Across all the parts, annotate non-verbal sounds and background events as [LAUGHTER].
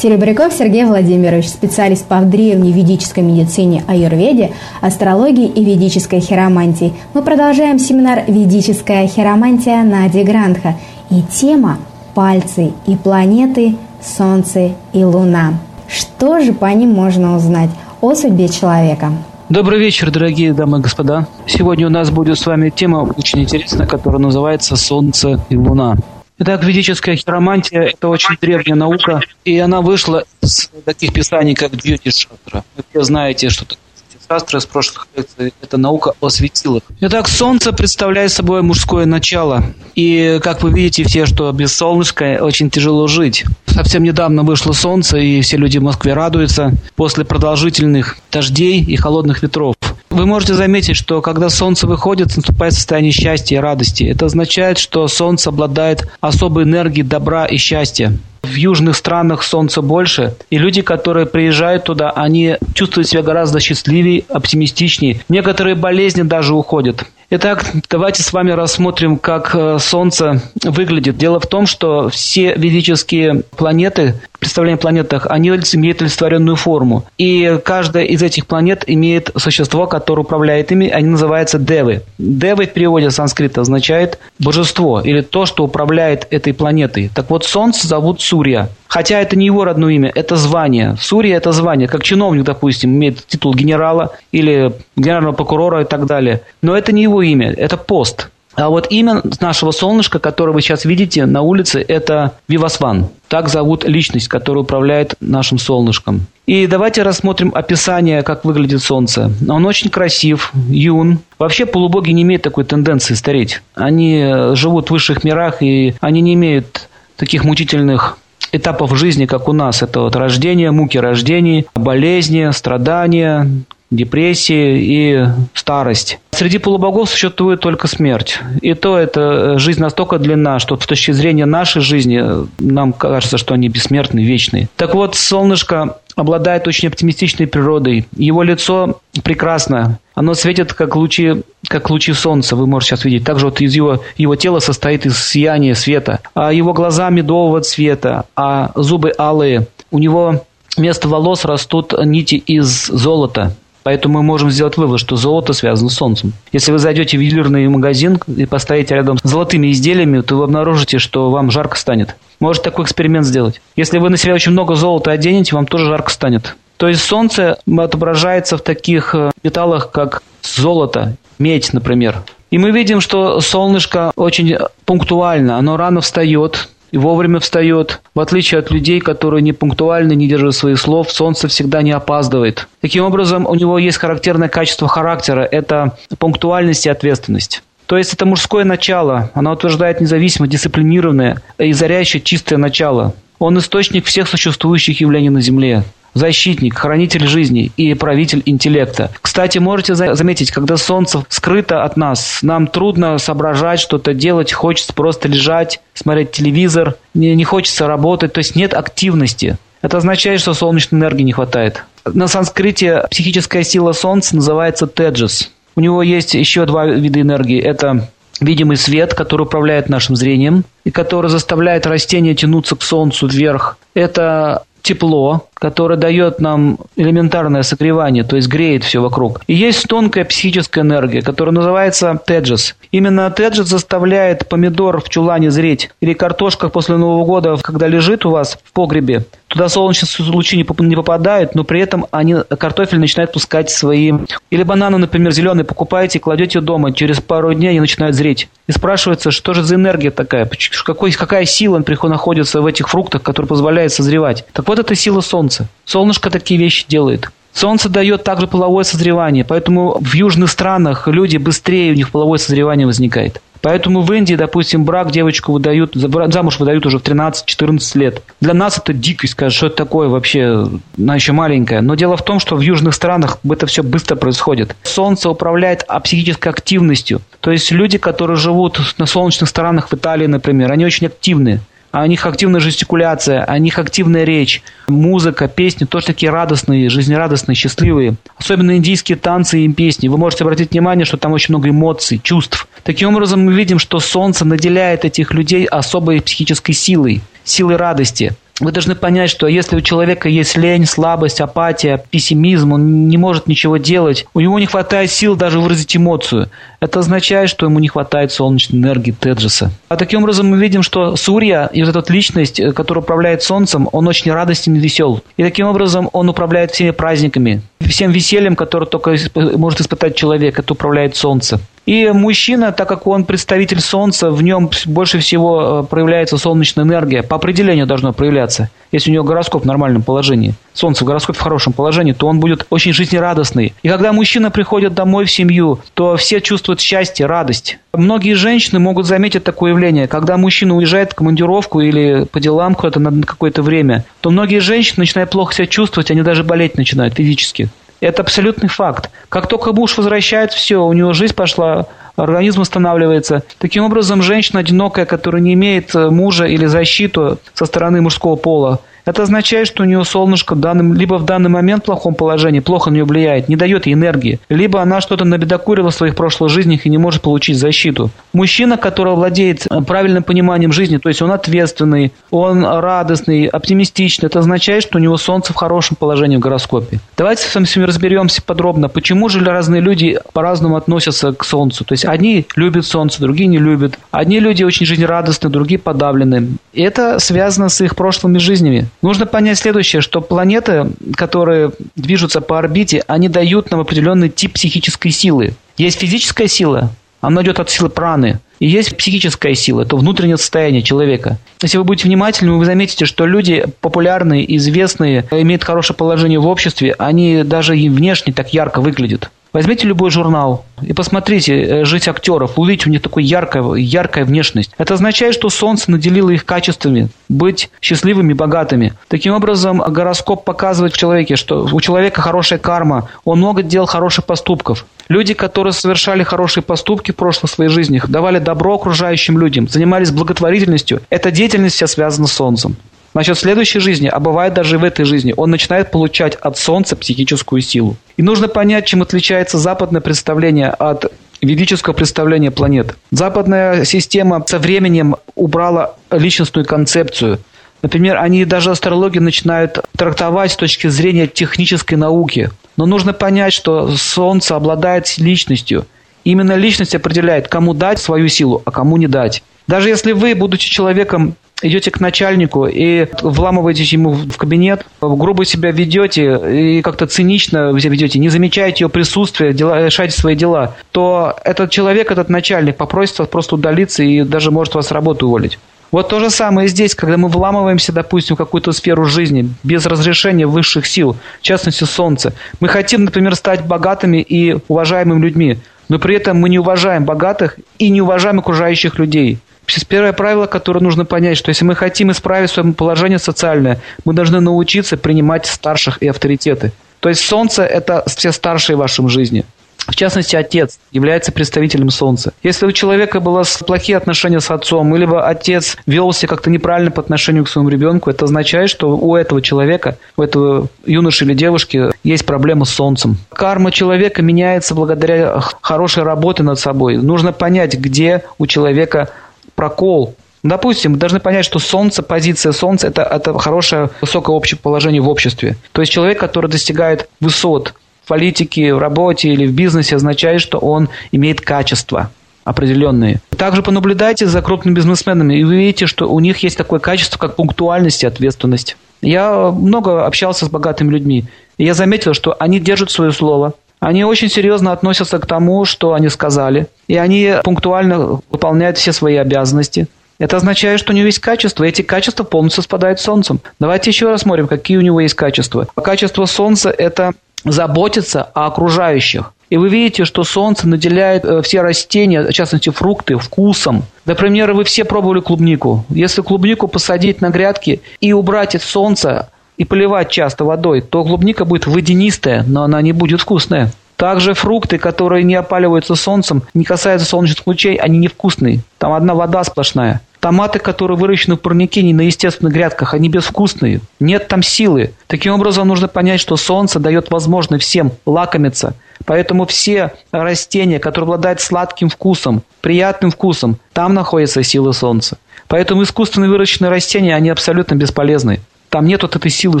Серебряков Сергей Владимирович, специалист по древней ведической медицине аюрведе, астрологии и ведической хиромантии. Мы продолжаем семинар «Ведическая хиромантия» Нади Грандха. И тема «Пальцы и планеты, Солнце и Луна». Что же по ним можно узнать о судьбе человека? Добрый вечер, дорогие дамы и господа. Сегодня у нас будет с вами тема очень интересная, которая называется «Солнце и Луна». Итак, ведическая хиромантия – это очень древняя наука, и она вышла из таких писаний, как Дьюти Шастра. Вы все знаете, что такое Шастра из прошлых лекций – это наука о светилах. Итак, Солнце представляет собой мужское начало. И, как вы видите все, что без солнышка очень тяжело жить. Совсем недавно вышло солнце, и все люди в Москве радуются после продолжительных дождей и холодных ветров. Вы можете заметить, что когда солнце выходит, наступает состояние счастья и радости. Это означает, что солнце обладает особой энергией добра и счастья. В южных странах солнца больше, и люди, которые приезжают туда, они чувствуют себя гораздо счастливее, оптимистичнее. Некоторые болезни даже уходят. Итак, давайте с вами рассмотрим, как э, Солнце выглядит. Дело в том, что все ведические планеты, представления о планетах, они имеют олицетворенную форму. И каждая из этих планет имеет существо, которое управляет ими. Они называются девы. Девы в переводе с санскрита означает божество или то, что управляет этой планетой. Так вот, Солнце зовут Сурья. Хотя это не его родное имя, это звание. Сурья – это звание, как чиновник, допустим, имеет титул генерала или генерального прокурора и так далее. Но это не его имя, это пост. А вот имя нашего солнышка, которое вы сейчас видите на улице, это Вивасван. Так зовут личность, которая управляет нашим солнышком. И давайте рассмотрим описание, как выглядит Солнце. Он очень красив, юн. Вообще полубоги не имеют такой тенденции стареть. Они живут в высших мирах, и они не имеют таких мучительных этапов жизни, как у нас. Это вот рождение, муки рождения, болезни, страдания, депрессии и старость. Среди полубогов существует только смерть. И то эта жизнь настолько длинна, что с точки зрения нашей жизни нам кажется, что они бессмертны, вечные. Так вот, солнышко обладает очень оптимистичной природой. Его лицо прекрасно. Оно светит, как лучи, как лучи солнца, вы можете сейчас видеть. Также вот из его, его тела состоит из сияния света. А его глаза медового цвета, а зубы алые. У него вместо волос растут нити из золота. Поэтому мы можем сделать вывод, что золото связано с солнцем. Если вы зайдете в ювелирный магазин и поставите рядом с золотыми изделиями, то вы обнаружите, что вам жарко станет. Можете такой эксперимент сделать. Если вы на себя очень много золота оденете, вам тоже жарко станет. То есть солнце отображается в таких э, металлах, как золото, медь, например. И мы видим, что солнышко очень пунктуально, оно рано встает, и вовремя встает. В отличие от людей, которые не пунктуальны, не держат своих слов, солнце всегда не опаздывает. Таким образом, у него есть характерное качество характера – это пунктуальность и ответственность. То есть это мужское начало, оно утверждает независимое, дисциплинированное и зарящее чистое начало. Он источник всех существующих явлений на Земле защитник, хранитель жизни и правитель интеллекта. Кстати, можете заметить, когда солнце скрыто от нас, нам трудно соображать, что-то делать, хочется просто лежать, смотреть телевизор, не, хочется работать, то есть нет активности. Это означает, что солнечной энергии не хватает. На санскрите психическая сила солнца называется теджес. У него есть еще два вида энергии. Это видимый свет, который управляет нашим зрением и который заставляет растения тянуться к солнцу вверх. Это тепло, которое дает нам элементарное согревание, то есть греет все вокруг. И есть тонкая психическая энергия, которая называется теджес. Именно теджес заставляет помидор в чулане зреть. Или картошка после Нового года, когда лежит у вас в погребе, туда солнечные лучи не попадают, но при этом они, картофель начинает пускать свои... Или бананы, например, зеленые покупаете, кладете дома, через пару дней они начинают зреть. И спрашивается, что же за энергия такая, какой, какая сила находится в этих фруктах, которая позволяет созревать. Так вот, это сила солнца. Солнышко такие вещи делает. Солнце дает также половое созревание, поэтому в южных странах люди быстрее, у них половое созревание возникает. Поэтому в Индии, допустим, брак девочку выдают, замуж выдают уже в 13-14 лет. Для нас это дикость, скажешь, что это такое вообще, она еще маленькая. Но дело в том, что в южных странах это все быстро происходит. Солнце управляет психической активностью. То есть люди, которые живут на солнечных сторонах в Италии, например, они очень активны у них активная жестикуляция, у них активная речь, музыка, песни тоже такие радостные, жизнерадостные, счастливые. Особенно индийские танцы и песни. Вы можете обратить внимание, что там очень много эмоций, чувств. Таким образом, мы видим, что солнце наделяет этих людей особой психической силой, силой радости. Вы должны понять, что если у человека есть лень, слабость, апатия, пессимизм, он не может ничего делать, у него не хватает сил даже выразить эмоцию. Это означает, что ему не хватает солнечной энергии Теджеса. А таким образом мы видим, что Сурья и вот эта личность, э, которая управляет Солнцем, он очень радостен и весел. И таким образом он управляет всеми праздниками, всем весельем, которое только может испытать человек, это управляет Солнце. И мужчина, так как он представитель Солнца, в нем больше всего э, проявляется солнечная энергия. По определению должно проявляться. Если у него гороскоп в нормальном положении, Солнце в гороскопе в хорошем положении, то он будет очень жизнерадостный. И когда мужчина приходит домой в семью, то все чувствуют счастье, радость. Многие женщины могут заметить такое явление. Когда мужчина уезжает в командировку или по делам куда-то на какое-то время, то многие женщины начинают плохо себя чувствовать, они даже болеть начинают физически. Это абсолютный факт. Как только муж возвращается, все, у него жизнь пошла, организм восстанавливается. Таким образом, женщина одинокая, которая не имеет э, мужа или защиту со стороны мужского пола, это означает, что у нее солнышко в данном, либо в данный момент в плохом положении, плохо на нее влияет, не дает ей энергии, либо она что-то набедокурила в своих прошлых жизнях и не может получить защиту. Мужчина, который владеет э, правильным пониманием жизни, то есть он ответственный, он радостный, оптимистичный, это означает, что у него солнце в хорошем положении в гороскопе. Давайте с вами разберемся подробно, почему же разные люди по-разному относятся к солнцу. То есть одни любят солнце, другие не любят. Одни люди очень жизнерадостны, другие подавлены. Это связано с их прошлыми жизнями. Нужно понять следующее, что планеты, которые движутся по орбите, они дают нам определенный тип психической силы. Есть физическая сила, она идет от силы праны. И есть психическая сила, это внутреннее состояние человека. Если вы будете внимательны, вы заметите, что люди популярные, известные, имеют хорошее положение в обществе, они даже и внешне так ярко выглядят. Возьмите любой журнал и посмотрите э, «Жить актеров». Увидите у них такой яркая, яркая внешность. Это означает, что Солнце наделило их качествами быть счастливыми, богатыми. Таким образом, гороскоп показывает в человеке, что у человека хорошая карма, он много делал хороших поступков. Люди, которые совершали хорошие поступки в прошлой своей жизни, давали добро окружающим людям, занимались благотворительностью, эта деятельность вся связана с Солнцем. В следующей жизни, а бывает даже в этой жизни, он начинает получать от Солнца психическую силу. И нужно понять, чем отличается западное представление от ведического представления планет. Западная система со временем убрала личностную концепцию. Например, они даже астрологию начинают трактовать с точки зрения технической науки. Но нужно понять, что Солнце обладает личностью. Именно личность определяет, кому дать свою силу, а кому не дать. Даже если вы, будучи человеком идете к начальнику и вламываетесь ему в кабинет, грубо себя ведете и как-то цинично себя ведете, не замечаете его присутствие, дела, решаете свои дела, то этот человек, этот начальник попросит вас просто удалиться и даже может вас с работы уволить. Вот то же самое здесь, когда мы вламываемся, допустим, в какую-то сферу жизни без разрешения высших сил, в частности Солнца. Мы хотим, например, стать богатыми и уважаемыми людьми, но при этом мы не уважаем богатых и не уважаем окружающих людей. Первое правило, которое нужно понять, что если мы хотим исправить свое положение социальное, мы должны научиться принимать старших и авторитеты. То есть солнце – это все старшие в вашем жизни. В частности, отец является представителем Солнца. Если у человека было плохие отношения с отцом, или отец вел себя как-то неправильно по отношению к своему ребенку, это означает, что у этого человека, у этого юноши или девушки есть проблема с Солнцем. Карма человека меняется благодаря хорошей работе над собой. Нужно понять, где у человека прокол. Допустим, мы должны понять, что Солнце, позиция Солнца это, это хорошее, высокое общее положение в обществе. То есть человек, который достигает высот в политике, в работе или в бизнесе, означает, что он имеет качество определенные. Также понаблюдайте за крупными бизнесменами, и вы видите, что у них есть такое качество, как пунктуальность и ответственность. Я много общался с богатыми людьми, и я заметил, что они держат свое слово, они очень серьезно относятся к тому, что они сказали, и они пунктуально выполняют все свои обязанности. Это означает, что у него есть качества, и эти качества полностью совпадают с Солнцем. Давайте еще раз смотрим, какие у него есть качества. Качество Солнца – это заботиться о окружающих. И вы видите, что солнце наделяет э, все растения, в частности фрукты, вкусом. Например, вы все пробовали клубнику. Если клубнику посадить на грядки и убрать от солнца, и поливать часто водой, то клубника будет водянистая, но она не будет вкусная. Также фрукты, которые не опаливаются солнцем, не касаются солнечных лучей, они невкусные. Там одна вода сплошная. Томаты, которые выращены в парнике, не на естественных грядках, они безвкусные. Нет там силы. Таким образом, нужно понять, что солнце дает возможность всем лакомиться. Поэтому все растения, которые обладают сладким вкусом, приятным вкусом, там находится сила солнца. Поэтому искусственно выращенные растения, они абсолютно бесполезны. Там нет вот этой силы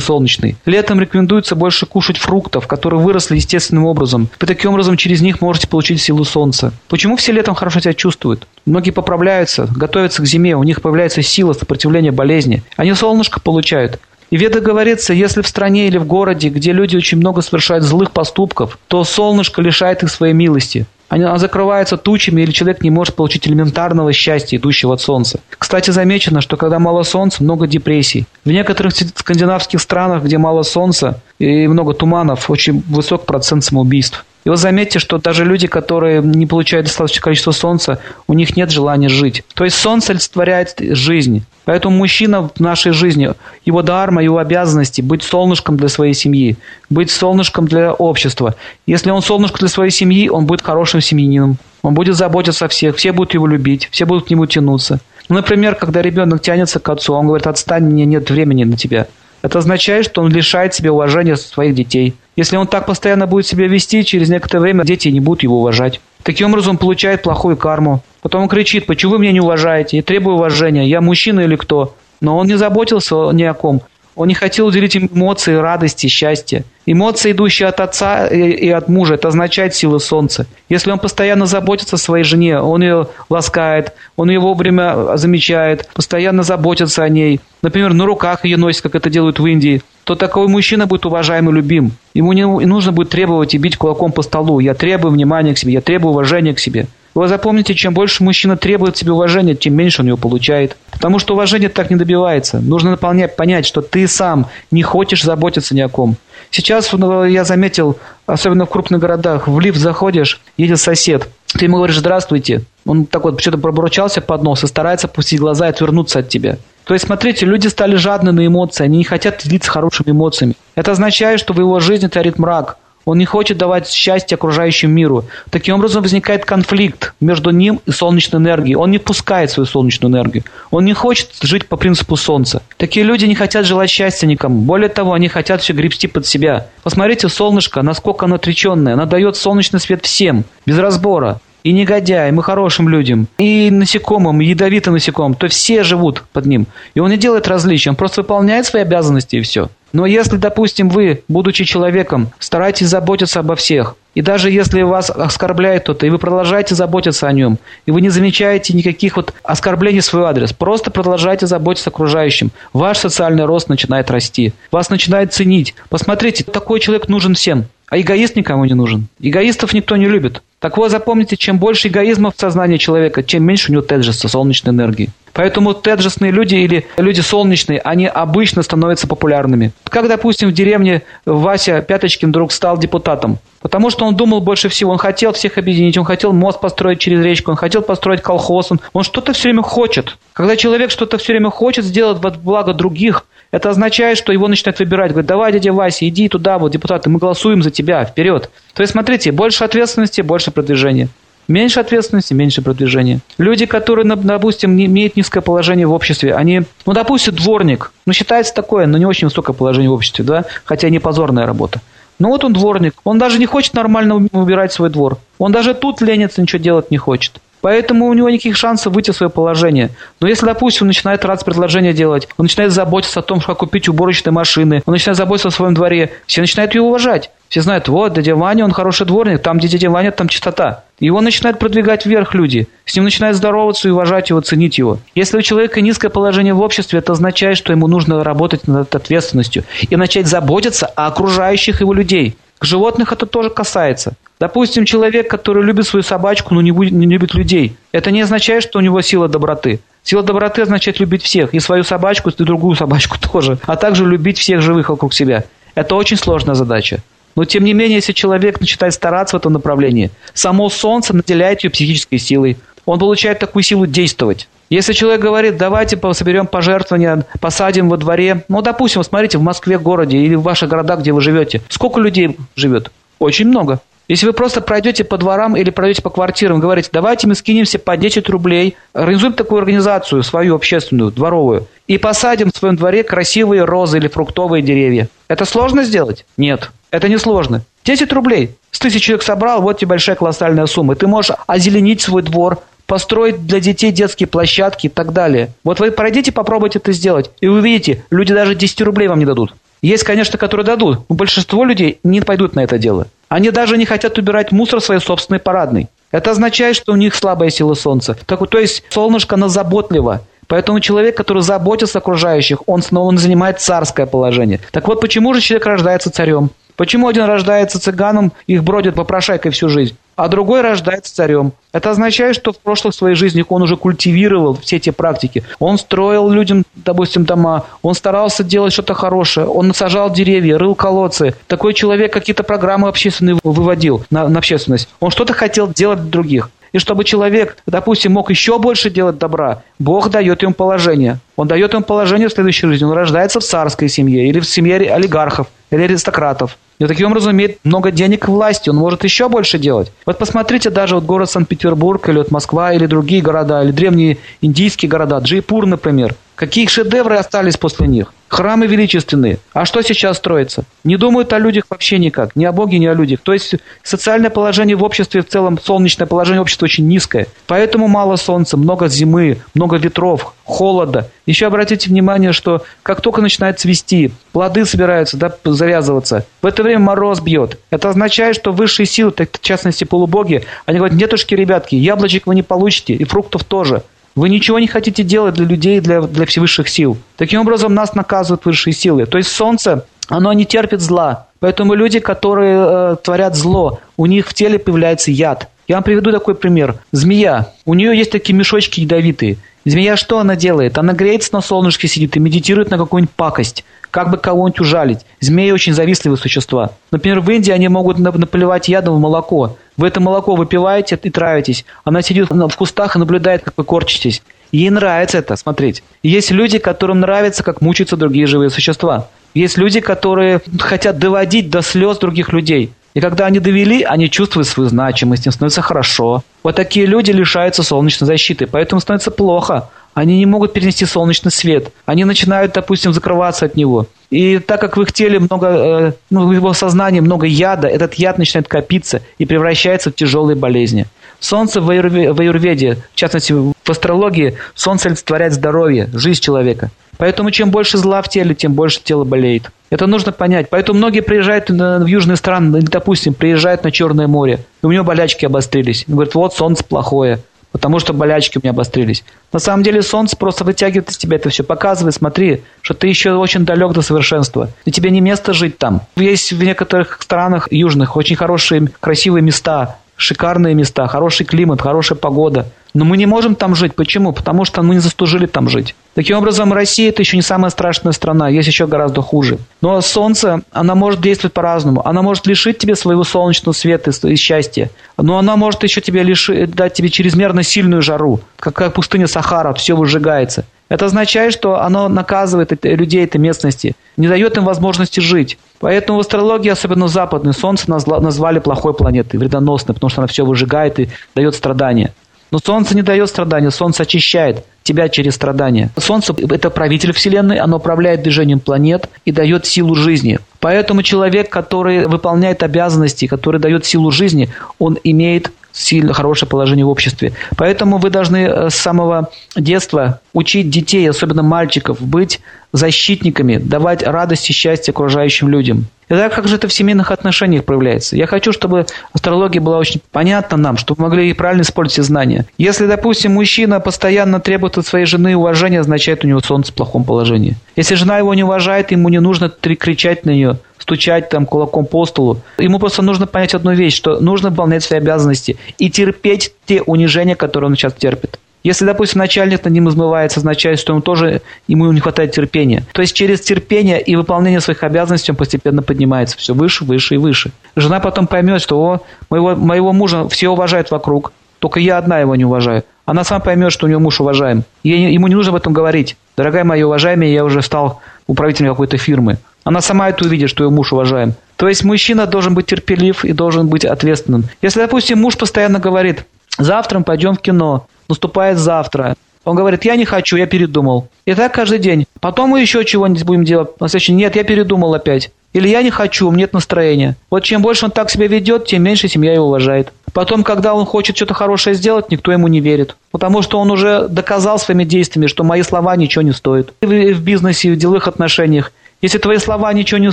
солнечной. Летом рекомендуется больше кушать фруктов, которые выросли естественным образом. Вы таким образом через них можете получить силу солнца. Почему все летом хорошо себя чувствуют? Многие поправляются, готовятся к зиме, у них появляется сила сопротивления болезни. Они солнышко получают. И Веда говорится, если в стране или в городе, где люди очень много совершают злых поступков, то солнышко лишает их своей милости. Она закрывается тучами, или человек не может получить элементарного счастья, идущего от солнца. Кстати, замечено, что когда мало солнца, много депрессий. В некоторых скандинавских странах, где мало солнца и много туманов, очень высок процент самоубийств. И вот заметьте, что даже люди, которые не получают достаточное количество солнца, у них нет желания жить. То есть солнце олицетворяет жизнь. Поэтому мужчина в нашей жизни, его дарма, его обязанности быть солнышком для своей семьи, быть солнышком для общества. Если он солнышко для своей семьи, он будет хорошим семьянином. Он будет заботиться о всех, все будут его любить, все будут к нему тянуться. Ну, например, когда ребенок тянется к отцу, он говорит, отстань, мне нет времени на тебя. Это означает, что он лишает себя уважения своих детей. Если он так постоянно будет себя вести, через некоторое время дети не будут его уважать. Таким образом, получает плохую карму. Потом он кричит, почему вы меня не уважаете? Я требую уважения. Я мужчина или кто? Но он не заботился ни о ком. Он не хотел уделить им эмоции, радости, счастья. Эмоции, идущие от отца и от мужа, это означает силы солнца. Если он постоянно заботится о своей жене, он ее ласкает, он ее вовремя замечает, постоянно заботится о ней, например, на руках ее носит, как это делают в Индии, то такой мужчина будет уважаем и любим. Ему не нужно будет требовать и бить кулаком по столу. Я требую внимания к себе, я требую уважения к себе. Вы запомните, чем больше мужчина требует себе уважения, тем меньше он его получает. Потому что уважение так не добивается. Нужно наполнять, понять, что ты сам не хочешь заботиться ни о ком. Сейчас ну, я заметил, особенно в крупных городах, в лифт заходишь, едет сосед. Ты ему говоришь «здравствуйте». Он так вот что-то пробурчался под нос и старается пустить глаза и отвернуться от тебя. То есть, смотрите, люди стали жадны на эмоции, они не хотят делиться хорошими эмоциями. Это означает, что в его жизни царит мрак – он не хочет давать счастье окружающему миру. Таким образом возникает конфликт между ним и солнечной энергией. Он не пускает свою солнечную энергию. Он не хочет жить по принципу солнца. Такие люди не хотят желать счастья никому. Более того, они хотят все гребсти под себя. Посмотрите, солнышко, насколько оно отреченное. Оно дает солнечный свет всем, без разбора и негодяям, и хорошим людям, и насекомым, и ядовитым насекомым, то все живут под ним. И он не делает различия, он просто выполняет свои обязанности и все. Но если, допустим, вы, будучи человеком, стараетесь заботиться обо всех, и даже если вас оскорбляет кто-то, и вы продолжаете заботиться о нем, и вы не замечаете никаких вот оскорблений в свой адрес, просто продолжайте заботиться окружающим, ваш социальный рост начинает расти, вас начинает ценить. Посмотрите, такой человек нужен всем. А эгоист никому не нужен. Эгоистов никто не любит. Так вот, запомните, чем больше эгоизма в сознании человека, чем меньше у него теджеса, солнечной энергии. Поэтому теджесные люди или люди солнечные, они обычно становятся популярными. Как, допустим, в деревне Вася Пяточкин вдруг стал депутатом. Потому что он думал больше всего, он хотел всех объединить, он хотел мост построить через речку, он хотел построить колхоз, он, он что-то все время хочет. Когда человек что-то все время хочет сделать во благо других, это означает, что его начинают выбирать. Говорят, давай, дядя Вася, иди туда, вот депутаты, мы голосуем за тебя, вперед. То есть, смотрите, больше ответственности, больше продвижения. Меньше ответственности, меньше продвижения. Люди, которые, допустим, не имеют низкое положение в обществе, они, ну, допустим, дворник, ну, считается такое, но не очень высокое положение в обществе, да, хотя не позорная работа. Ну вот он дворник, он даже не хочет нормально убирать свой двор. Он даже тут ленится, ничего делать не хочет. Поэтому у него никаких шансов выйти в свое положение. Но если, допустим, он начинает раз предложение делать, он начинает заботиться о том, как купить уборочные машины, он начинает заботиться о своем дворе, все начинают его уважать. Все знают, вот, дядя Ваня, он хороший дворник, там, где дядя Ваня, там чистота. Его начинают продвигать вверх люди. С ним начинают здороваться и уважать его, ценить его. Если у человека низкое положение в обществе, это означает, что ему нужно работать над ответственностью и начать заботиться о окружающих его людей. К животных это тоже касается. Допустим, человек, который любит свою собачку, но не, будет, не любит людей. Это не означает, что у него сила доброты. Сила доброты означает любить всех, и свою собачку, и другую собачку [LAUGHS] тоже, а также любить всех живых вокруг себя. Это очень сложная задача. Но тем не менее, если человек начинает стараться в этом направлении, само солнце наделяет ее психической силой. Он получает такую силу действовать. Если человек говорит, давайте соберем пожертвования, посадим во дворе, ну, допустим, смотрите, в Москве, городе или в ваших городах, где вы живете, сколько людей живет? Очень много. Если вы просто пройдете по дворам или пройдете по квартирам, говорите, давайте мы скинемся по 10 рублей, организуем такую организацию, свою общественную, дворовую, и посадим в своем дворе красивые розы или фруктовые деревья. Это сложно сделать? Нет, это не сложно. 10 рублей. С тысячи человек собрал, вот тебе большая колоссальная сумма. Ты можешь озеленить свой двор, построить для детей детские площадки и так далее. Вот вы пройдите, попробуйте это сделать, и увидите, люди даже 10 рублей вам не дадут. Есть, конечно, которые дадут, но большинство людей не пойдут на это дело. Они даже не хотят убирать мусор своей собственной парадной. Это означает, что у них слабая сила солнца. Так, то есть солнышко, оно заботливо. Поэтому человек, который заботится о окружающих, он, он занимает царское положение. Так вот, почему же человек рождается царем? Почему один рождается цыганом, их бродит попрошайкой всю жизнь, а другой рождается царем? Это означает, что в прошлых своих жизнях он уже культивировал все эти практики. Он строил людям, допустим, дома, он старался делать что-то хорошее, он сажал деревья, рыл колодцы. Такой человек какие-то программы общественные выводил на, на общественность. Он что-то хотел делать для других. И чтобы человек, допустим, мог еще больше делать добра, Бог дает ему положение. Он дает ему положение в следующей жизни. Он рождается в царской семье или в семье олигархов или аристократов. И таким образом имеет много денег и власти, он может еще больше делать. Вот посмотрите даже вот город Санкт-Петербург или вот Москва или другие города, или древние индийские города, Джейпур, например. Какие шедевры остались после них? Храмы величественные. А что сейчас строится? Не думают о людях вообще никак. Ни о Боге, ни о людях. То есть социальное положение в обществе в целом, солнечное положение общества очень низкое. Поэтому мало солнца, много зимы, много ветров, холода. Еще обратите внимание, что как только начинает цвести, плоды собираются да, завязываться, в это время мороз бьет. Это означает, что высшие силы, в частности полубоги, они говорят, нетушки, ребятки, яблочек вы не получите, и фруктов тоже. Вы ничего не хотите делать для людей, для, для всевысших сил. Таким образом, нас наказывают высшие силы. То есть солнце, оно не терпит зла. Поэтому люди, которые э, творят зло, у них в теле появляется яд. Я вам приведу такой пример. Змея. У нее есть такие мешочки ядовитые. Змея что она делает? Она греется на солнышке, сидит и медитирует на какую-нибудь пакость как бы кого-нибудь ужалить. Змеи очень завистливые существа. Например, в Индии они могут наплевать ядом в молоко. Вы это молоко выпиваете и травитесь. Она сидит в кустах и наблюдает, как вы корчитесь. Ей нравится это смотреть. есть люди, которым нравится, как мучаются другие живые существа. Есть люди, которые хотят доводить до слез других людей. И когда они довели, они чувствуют свою значимость, им становится хорошо. Вот такие люди лишаются солнечной защиты, поэтому становится плохо. Они не могут перенести солнечный свет. Они начинают, допустим, закрываться от него. И так как в их теле много, э, ну, в его сознании много яда, этот яд начинает копиться и превращается в тяжелые болезни. Солнце в аюрведе, в частности в астрологии, солнце олицетворяет здоровье, жизнь человека. Поэтому чем больше зла в теле, тем больше тело болеет. Это нужно понять. Поэтому многие приезжают в южные страны, допустим, приезжают на Черное море, и у него болячки обострились. Он говорит, вот солнце плохое потому что болячки у меня обострились. На самом деле солнце просто вытягивает из тебя это все, показывает, смотри, что ты еще очень далек до совершенства, и тебе не место жить там. Есть в некоторых странах южных очень хорошие, красивые места, шикарные места, хороший климат, хорошая погода. Но мы не можем там жить. Почему? Потому что мы не заслужили там жить. Таким образом, Россия – это еще не самая страшная страна, есть еще гораздо хуже. Но Солнце, она может действовать по-разному. Она может лишить тебя своего солнечного света и счастья. Но она может еще тебе лишить, дать тебе чрезмерно сильную жару, как, как пустыня Сахара, все выжигается. Это означает, что оно наказывает людей этой местности, не дает им возможности жить. Поэтому в астрологии, особенно западной, Солнце назвали плохой планетой, вредоносной, потому что она все выжигает и дает страдания. Но Солнце не дает страдания, Солнце очищает тебя через страдания. Солнце – это правитель Вселенной, оно управляет движением планет и дает силу жизни. Поэтому человек, который выполняет обязанности, который дает силу жизни, он имеет сильно хорошее положение в обществе. Поэтому вы должны э, с самого детства учить детей, особенно мальчиков, быть защитниками, давать радость и счастье окружающим людям. И так как же это в семейных отношениях проявляется? Я хочу, чтобы астрология была очень понятна нам, чтобы мы могли правильно использовать все знания. Если, допустим, мужчина постоянно требует от своей жены уважения, означает у него солнце в плохом положении. Если жена его не уважает, ему не нужно кричать на нее, стучать там кулаком по столу. Ему просто нужно понять одну вещь, что нужно выполнять свои обязанности и терпеть те унижения, которые он сейчас терпит. Если, допустим, начальник над ним измывается, означает, что ему тоже ему не хватает терпения. То есть через терпение и выполнение своих обязанностей он постепенно поднимается все выше, выше и выше. Жена потом поймет, что о, моего, моего мужа все уважают вокруг, только я одна его не уважаю. Она сама поймет, что у нее муж уважаем. Ей, ему не нужно об этом говорить. Дорогая моя уважаемая, я уже стал управителем какой-то фирмы. Она сама это увидит, что ее муж уважаем. То есть мужчина должен быть терпелив и должен быть ответственным. Если, допустим, муж постоянно говорит, завтра мы пойдем в кино, наступает завтра, он говорит, я не хочу, я передумал. И так каждый день. Потом мы еще чего-нибудь будем делать. На следующий нет, я передумал опять. Или я не хочу, у меня нет настроения. Вот чем больше он так себя ведет, тем меньше семья его уважает. Потом, когда он хочет что-то хорошее сделать, никто ему не верит. Потому что он уже доказал своими действиями, что мои слова ничего не стоят. И в бизнесе, и в деловых отношениях. Если твои слова ничего не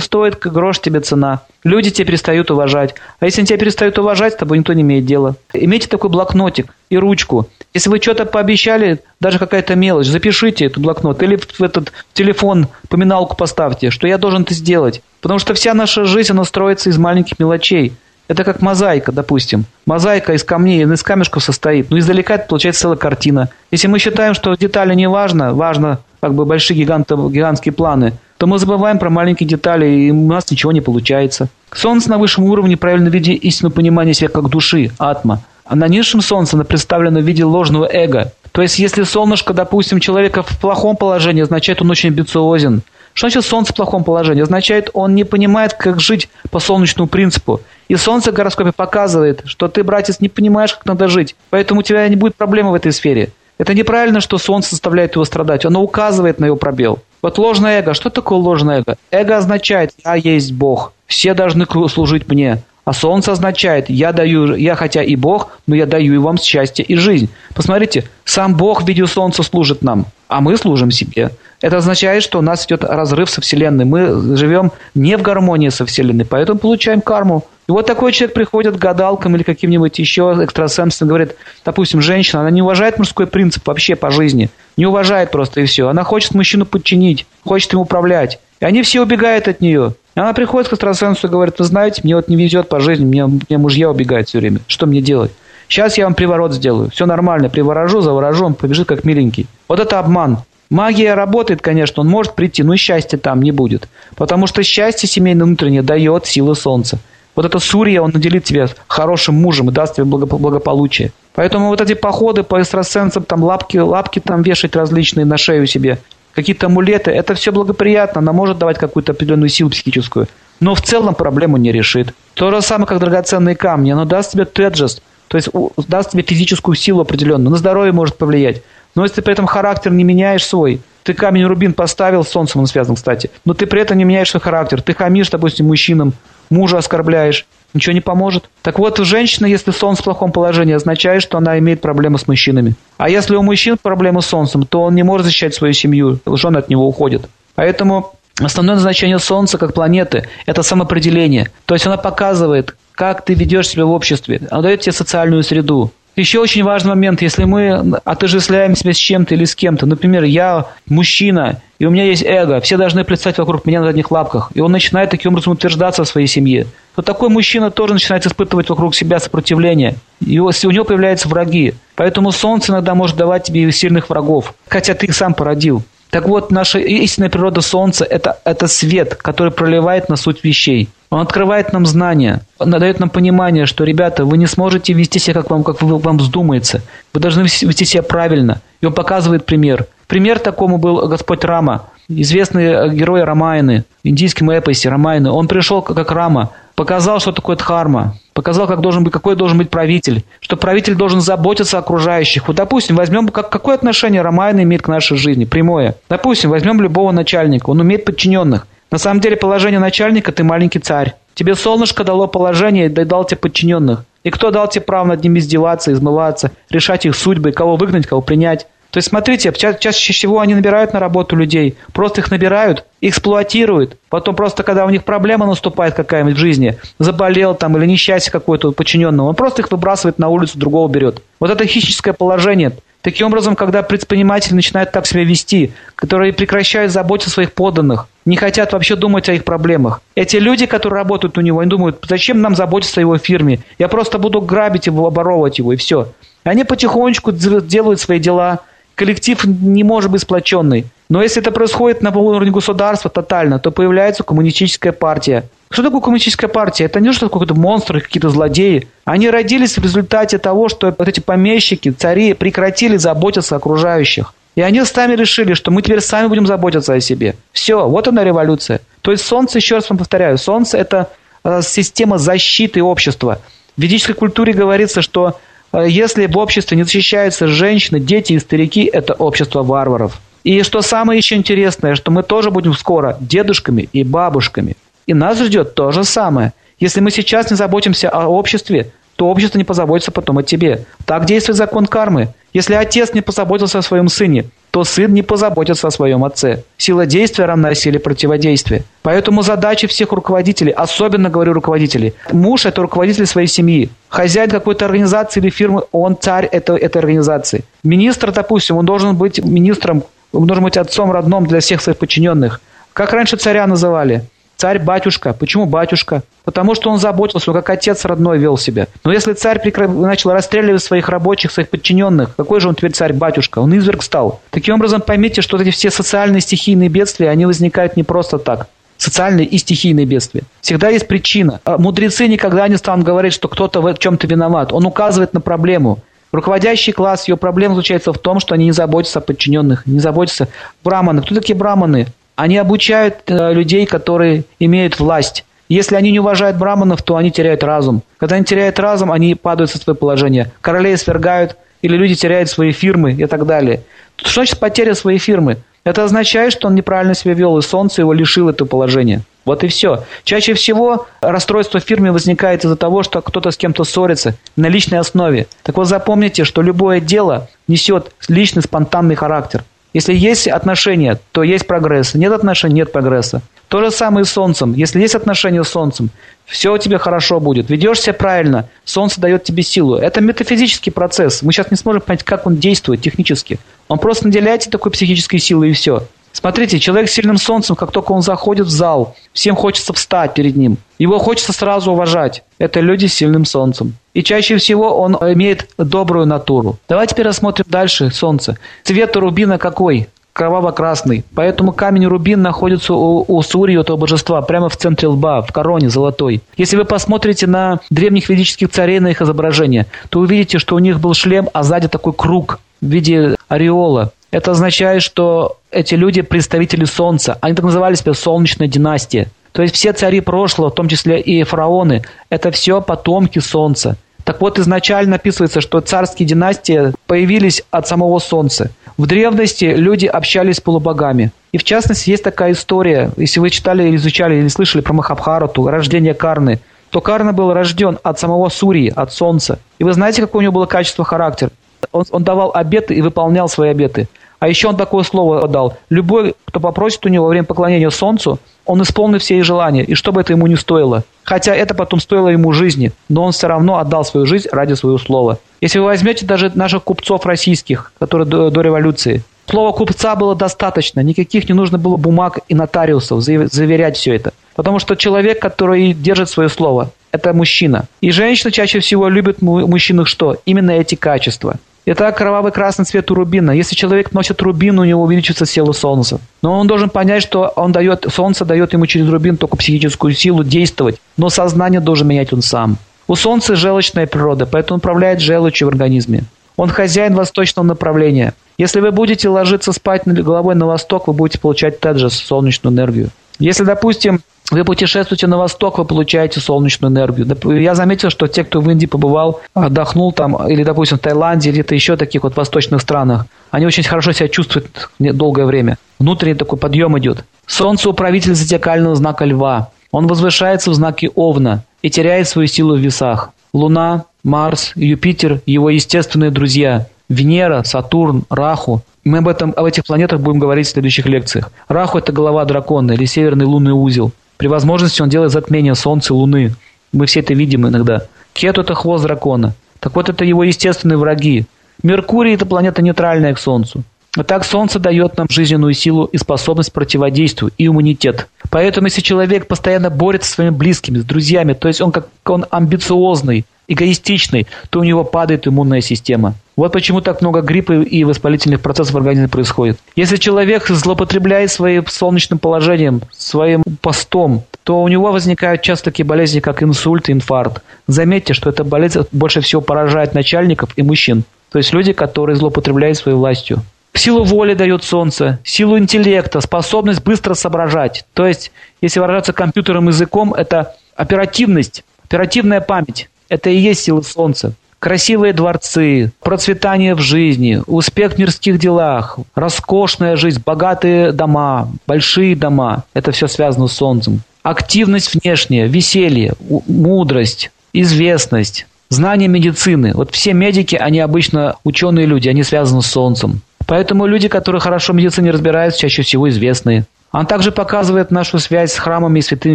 стоят, грош тебе цена. Люди тебя перестают уважать. А если они тебя перестают уважать, с тобой никто не имеет дела. Имейте такой блокнотик и ручку. Если вы что-то пообещали, даже какая-то мелочь, запишите этот блокнот или в этот телефон поминалку поставьте, что я должен это сделать. Потому что вся наша жизнь, она строится из маленьких мелочей. Это как мозаика, допустим. Мозаика из камней, из камешков состоит. Но издалека это получается целая картина. Если мы считаем, что детали не важно, важно как бы большие гиганты, гигантские планы, то мы забываем про маленькие детали, и у нас ничего не получается. Солнце на высшем уровне правильно виде истинного понимания себя как души, атма. А на низшем солнце оно представлено в виде ложного эго. То есть, если солнышко, допустим, человека в плохом положении, означает, он очень амбициозен. Что значит солнце в плохом положении? Означает, он не понимает, как жить по солнечному принципу. И солнце в гороскопе показывает, что ты, братец, не понимаешь, как надо жить. Поэтому у тебя не будет проблемы в этой сфере. Это неправильно, что солнце заставляет его страдать. Оно указывает на его пробел. Вот ложное эго. Что такое ложное эго? Эго означает «я есть Бог». Все должны служить мне. А солнце означает, я даю, я хотя и Бог, но я даю и вам счастье и жизнь. Посмотрите, сам Бог в виде солнца служит нам, а мы служим себе. Это означает, что у нас идет разрыв со Вселенной. Мы живем не в гармонии со Вселенной, поэтому получаем карму. И вот такой человек приходит к гадалкам или каким-нибудь еще экстрасенсам и говорит, допустим, женщина, она не уважает мужской принцип вообще по жизни. Не уважает просто и все. Она хочет мужчину подчинить, хочет ему управлять. И они все убегают от нее. И она приходит к экстрасенсу и говорит, вы знаете, мне вот не везет по жизни, мне, мне мужья убегают все время. Что мне делать? Сейчас я вам приворот сделаю. Все нормально, приворожу, заворожу, он побежит как миленький. Вот это обман. Магия работает, конечно, он может прийти, но счастья там не будет. Потому что счастье семейное внутреннее дает силы солнца. Вот это Сурья, он наделит тебя хорошим мужем и даст тебе благополучие. Поэтому вот эти походы по экстрасенсам, там лапки, лапки там вешать различные на шею себе – какие-то амулеты, это все благоприятно, она может давать какую-то определенную силу психическую, но в целом проблему не решит. То же самое, как драгоценные камни, оно даст тебе теджест, то есть даст тебе физическую силу определенную, на здоровье может повлиять. Но если ты при этом характер не меняешь свой, ты камень рубин поставил, с солнцем он связан, кстати, но ты при этом не меняешь свой характер, ты хамишь, допустим, мужчинам, мужа оскорбляешь, ничего не поможет. Так вот, женщина, если солнце в плохом положении, означает, что она имеет проблемы с мужчинами. А если у мужчин проблемы с солнцем, то он не может защищать свою семью, жены от него уходят. Поэтому основное назначение Солнца как планеты – это самоопределение. То есть она показывает, как ты ведешь себя в обществе. Она дает тебе социальную среду. Еще очень важный момент, если мы отождествляем себя с чем-то или с кем-то, например, я мужчина, и у меня есть эго, все должны представить вокруг меня на задних лапках, и он начинает таким образом утверждаться в своей семье, то такой мужчина тоже начинает испытывать вокруг себя сопротивление, и у него появляются враги. Поэтому солнце иногда может давать тебе сильных врагов, хотя ты их сам породил. Так вот, наша истинная природа Солнца это, – это свет, который проливает на суть вещей. Он открывает нам знания, он дает нам понимание, что, ребята, вы не сможете вести себя, как вам, как вам вздумается. Вы должны вести себя правильно. И он показывает пример. Пример такому был Господь Рама, известный э, герой Рамайны, в индийском эпосе Рамайны. Он пришел как Рама, показал, что такое дхарма, показал, как должен быть, какой должен быть правитель, что правитель должен заботиться о окружающих. Вот, допустим, возьмем, как, какое отношение Рамайна имеет к нашей жизни, прямое. Допустим, возьмем любого начальника, он умеет подчиненных. На самом деле положение начальника – ты маленький царь. Тебе солнышко дало положение и дал тебе подчиненных. И кто дал тебе право над ними издеваться, измываться, решать их судьбы, кого выгнать, кого принять? То есть, смотрите, ча- чаще всего они набирают на работу людей, просто их набирают, эксплуатируют, потом просто, когда у них проблема наступает какая-нибудь в жизни, заболел там или несчастье какое-то подчиненного, он просто их выбрасывает на улицу, другого берет. Вот это хищническое положение. Таким образом, когда предприниматели начинают так себя вести, которые прекращают заботиться о своих подданных, не хотят вообще думать о их проблемах. Эти люди, которые работают у него, они думают, зачем нам заботиться о его фирме? Я просто буду грабить его, оборовывать его, и все. Они потихонечку делают свои дела, коллектив не может быть сплоченный. Но если это происходит на уровне государства тотально, то появляется коммунистическая партия. Что такое коммунистическая партия? Это не что какой-то монстры, какие-то злодеи. Они родились в результате того, что вот эти помещики, цари прекратили заботиться о окружающих. И они сами решили, что мы теперь сами будем заботиться о себе. Все, вот она революция. То есть солнце, еще раз вам повторяю, солнце – это э, система защиты общества. В ведической культуре говорится, что если в обществе не защищаются женщины, дети и старики, это общество варваров. И что самое еще интересное, что мы тоже будем скоро дедушками и бабушками. И нас ждет то же самое. Если мы сейчас не заботимся о обществе, то общество не позаботится потом о тебе. Так действует закон кармы. Если отец не позаботился о своем сыне, то сын не позаботится о своем отце. Сила действия равна силе противодействия. Поэтому задача всех руководителей, особенно говорю руководителей, муж – это руководитель своей семьи. Хозяин какой-то организации или фирмы, он царь этой, этой организации. Министр, допустим, он должен быть министром, он должен быть отцом родным для всех своих подчиненных. Как раньше царя называли? Царь-батюшка. Почему батюшка? Потому что он заботился, как отец родной вел себя. Но если царь начал расстреливать своих рабочих, своих подчиненных, какой же он теперь царь-батюшка? Он изверг стал. Таким образом, поймите, что эти все социальные стихийные бедствия, они возникают не просто так социальные и стихийные бедствия. Всегда есть причина. А мудрецы никогда не станут говорить, что кто-то в чем-то виноват. Он указывает на проблему. Руководящий класс, ее проблема заключается в том, что они не заботятся о подчиненных, не заботятся. Браманы. Кто такие браманы? Они обучают э, людей, которые имеют власть. Если они не уважают браманов, то они теряют разум. Когда они теряют разум, они падают со своего положения. Королей свергают, или люди теряют свои фирмы и так далее. Что значит потеря своей фирмы? Это означает, что он неправильно себя вел, и солнце его лишило этого положения. Вот и все. Чаще всего расстройство в фирме возникает из-за того, что кто-то с кем-то ссорится на личной основе. Так вот запомните, что любое дело несет личный спонтанный характер. Если есть отношения, то есть прогресс. Нет отношений, нет прогресса. То же самое с Солнцем. Если есть отношения с Солнцем, все у тебя хорошо будет. Ведешь себя правильно, Солнце дает тебе силу. Это метафизический процесс. Мы сейчас не сможем понять, как он действует технически. Он просто наделяет тебе такой психической силой и все. Смотрите, человек с сильным солнцем, как только он заходит в зал, всем хочется встать перед ним. Его хочется сразу уважать. Это люди с сильным солнцем. И чаще всего он имеет добрую натуру. Давайте теперь рассмотрим дальше солнце. Цвет рубина какой? кроваво-красный. Поэтому камень рубин находится у, у Сури, этого божества, прямо в центре лба, в короне золотой. Если вы посмотрите на древних ведических царей, на их изображение, то увидите, что у них был шлем, а сзади такой круг в виде ореола. Это означает, что эти люди представители Солнца. Они так называли себя Солнечная династия. То есть все цари прошлого, в том числе и фараоны, это все потомки Солнца. Так вот, изначально описывается, что царские династии появились от самого Солнца. В древности люди общались с полубогами. И в частности, есть такая история, если вы читали или изучали, или слышали про Махабхарату, рождение Карны, то Карна был рожден от самого Сурии, от Солнца. И вы знаете, какое у него было качество характера? Он, он давал обеты и выполнял свои обеты. А еще он такое слово дал. Любой, кто попросит у него во время поклонения Солнцу, он исполнит все их желания, и что бы это ему не стоило. Хотя это потом стоило ему жизни, но он все равно отдал свою жизнь ради своего слова. Если вы возьмете даже наших купцов российских, которые до, до революции, слова купца было достаточно, никаких не нужно было бумаг и нотариусов заверять все это. Потому что человек, который держит свое слово, это мужчина. И женщина чаще всего любит мужчину что? Именно эти качества. Это кровавый красный цвет у рубина. Если человек носит рубин, у него увеличится сила солнца. Но он должен понять, что он дает, солнце дает ему через рубин только психическую силу действовать, но сознание должен менять он сам. У солнца желчная природа, поэтому он управляет желчью в организме. Он хозяин восточного направления. Если вы будете ложиться спать головой на восток, вы будете получать также солнечную энергию. Если, допустим, вы путешествуете на восток, вы получаете солнечную энергию. Я заметил, что те, кто в Индии побывал, отдохнул там, или, допустим, в Таиланде, или где-то еще таких вот восточных странах, они очень хорошо себя чувствуют долгое время. Внутренний такой подъем идет. Солнце – управитель зодиакального знака льва. Он возвышается в знаке Овна и теряет свою силу в весах. Луна, Марс, Юпитер – его естественные друзья. Венера, Сатурн, Раху. Мы об, этом, об этих планетах будем говорить в следующих лекциях. Раху – это голова дракона или северный лунный узел. При возможности он делает затмение Солнца и Луны. Мы все это видим иногда. Кету – это хвост дракона. Так вот, это его естественные враги. Меркурий – это планета нейтральная к Солнцу. А так Солнце дает нам жизненную силу и способность противодействию и иммунитет. Поэтому, если человек постоянно борется со своими близкими, с друзьями, то есть он как он амбициозный, эгоистичный, то у него падает иммунная система. Вот почему так много гриппа и воспалительных процессов в организме происходит. Если человек злоупотребляет своим солнечным положением, своим постом, то у него возникают часто такие болезни, как инсульт и инфаркт. Заметьте, что эта болезнь больше всего поражает начальников и мужчин. То есть люди, которые злоупотребляют своей властью. Силу воли дает солнце, силу интеллекта, способность быстро соображать. То есть, если выражаться компьютерным языком, это оперативность, оперативная память. Это и есть сила солнца. Красивые дворцы, процветание в жизни, успех в мирских делах, роскошная жизнь, богатые дома, большие дома. Это все связано с солнцем. Активность внешняя, веселье, мудрость, известность, знание медицины. Вот все медики, они обычно ученые люди, они связаны с Солнцем. Поэтому люди, которые хорошо в медицине разбираются, чаще всего известные. Он также показывает нашу связь с храмами и святыми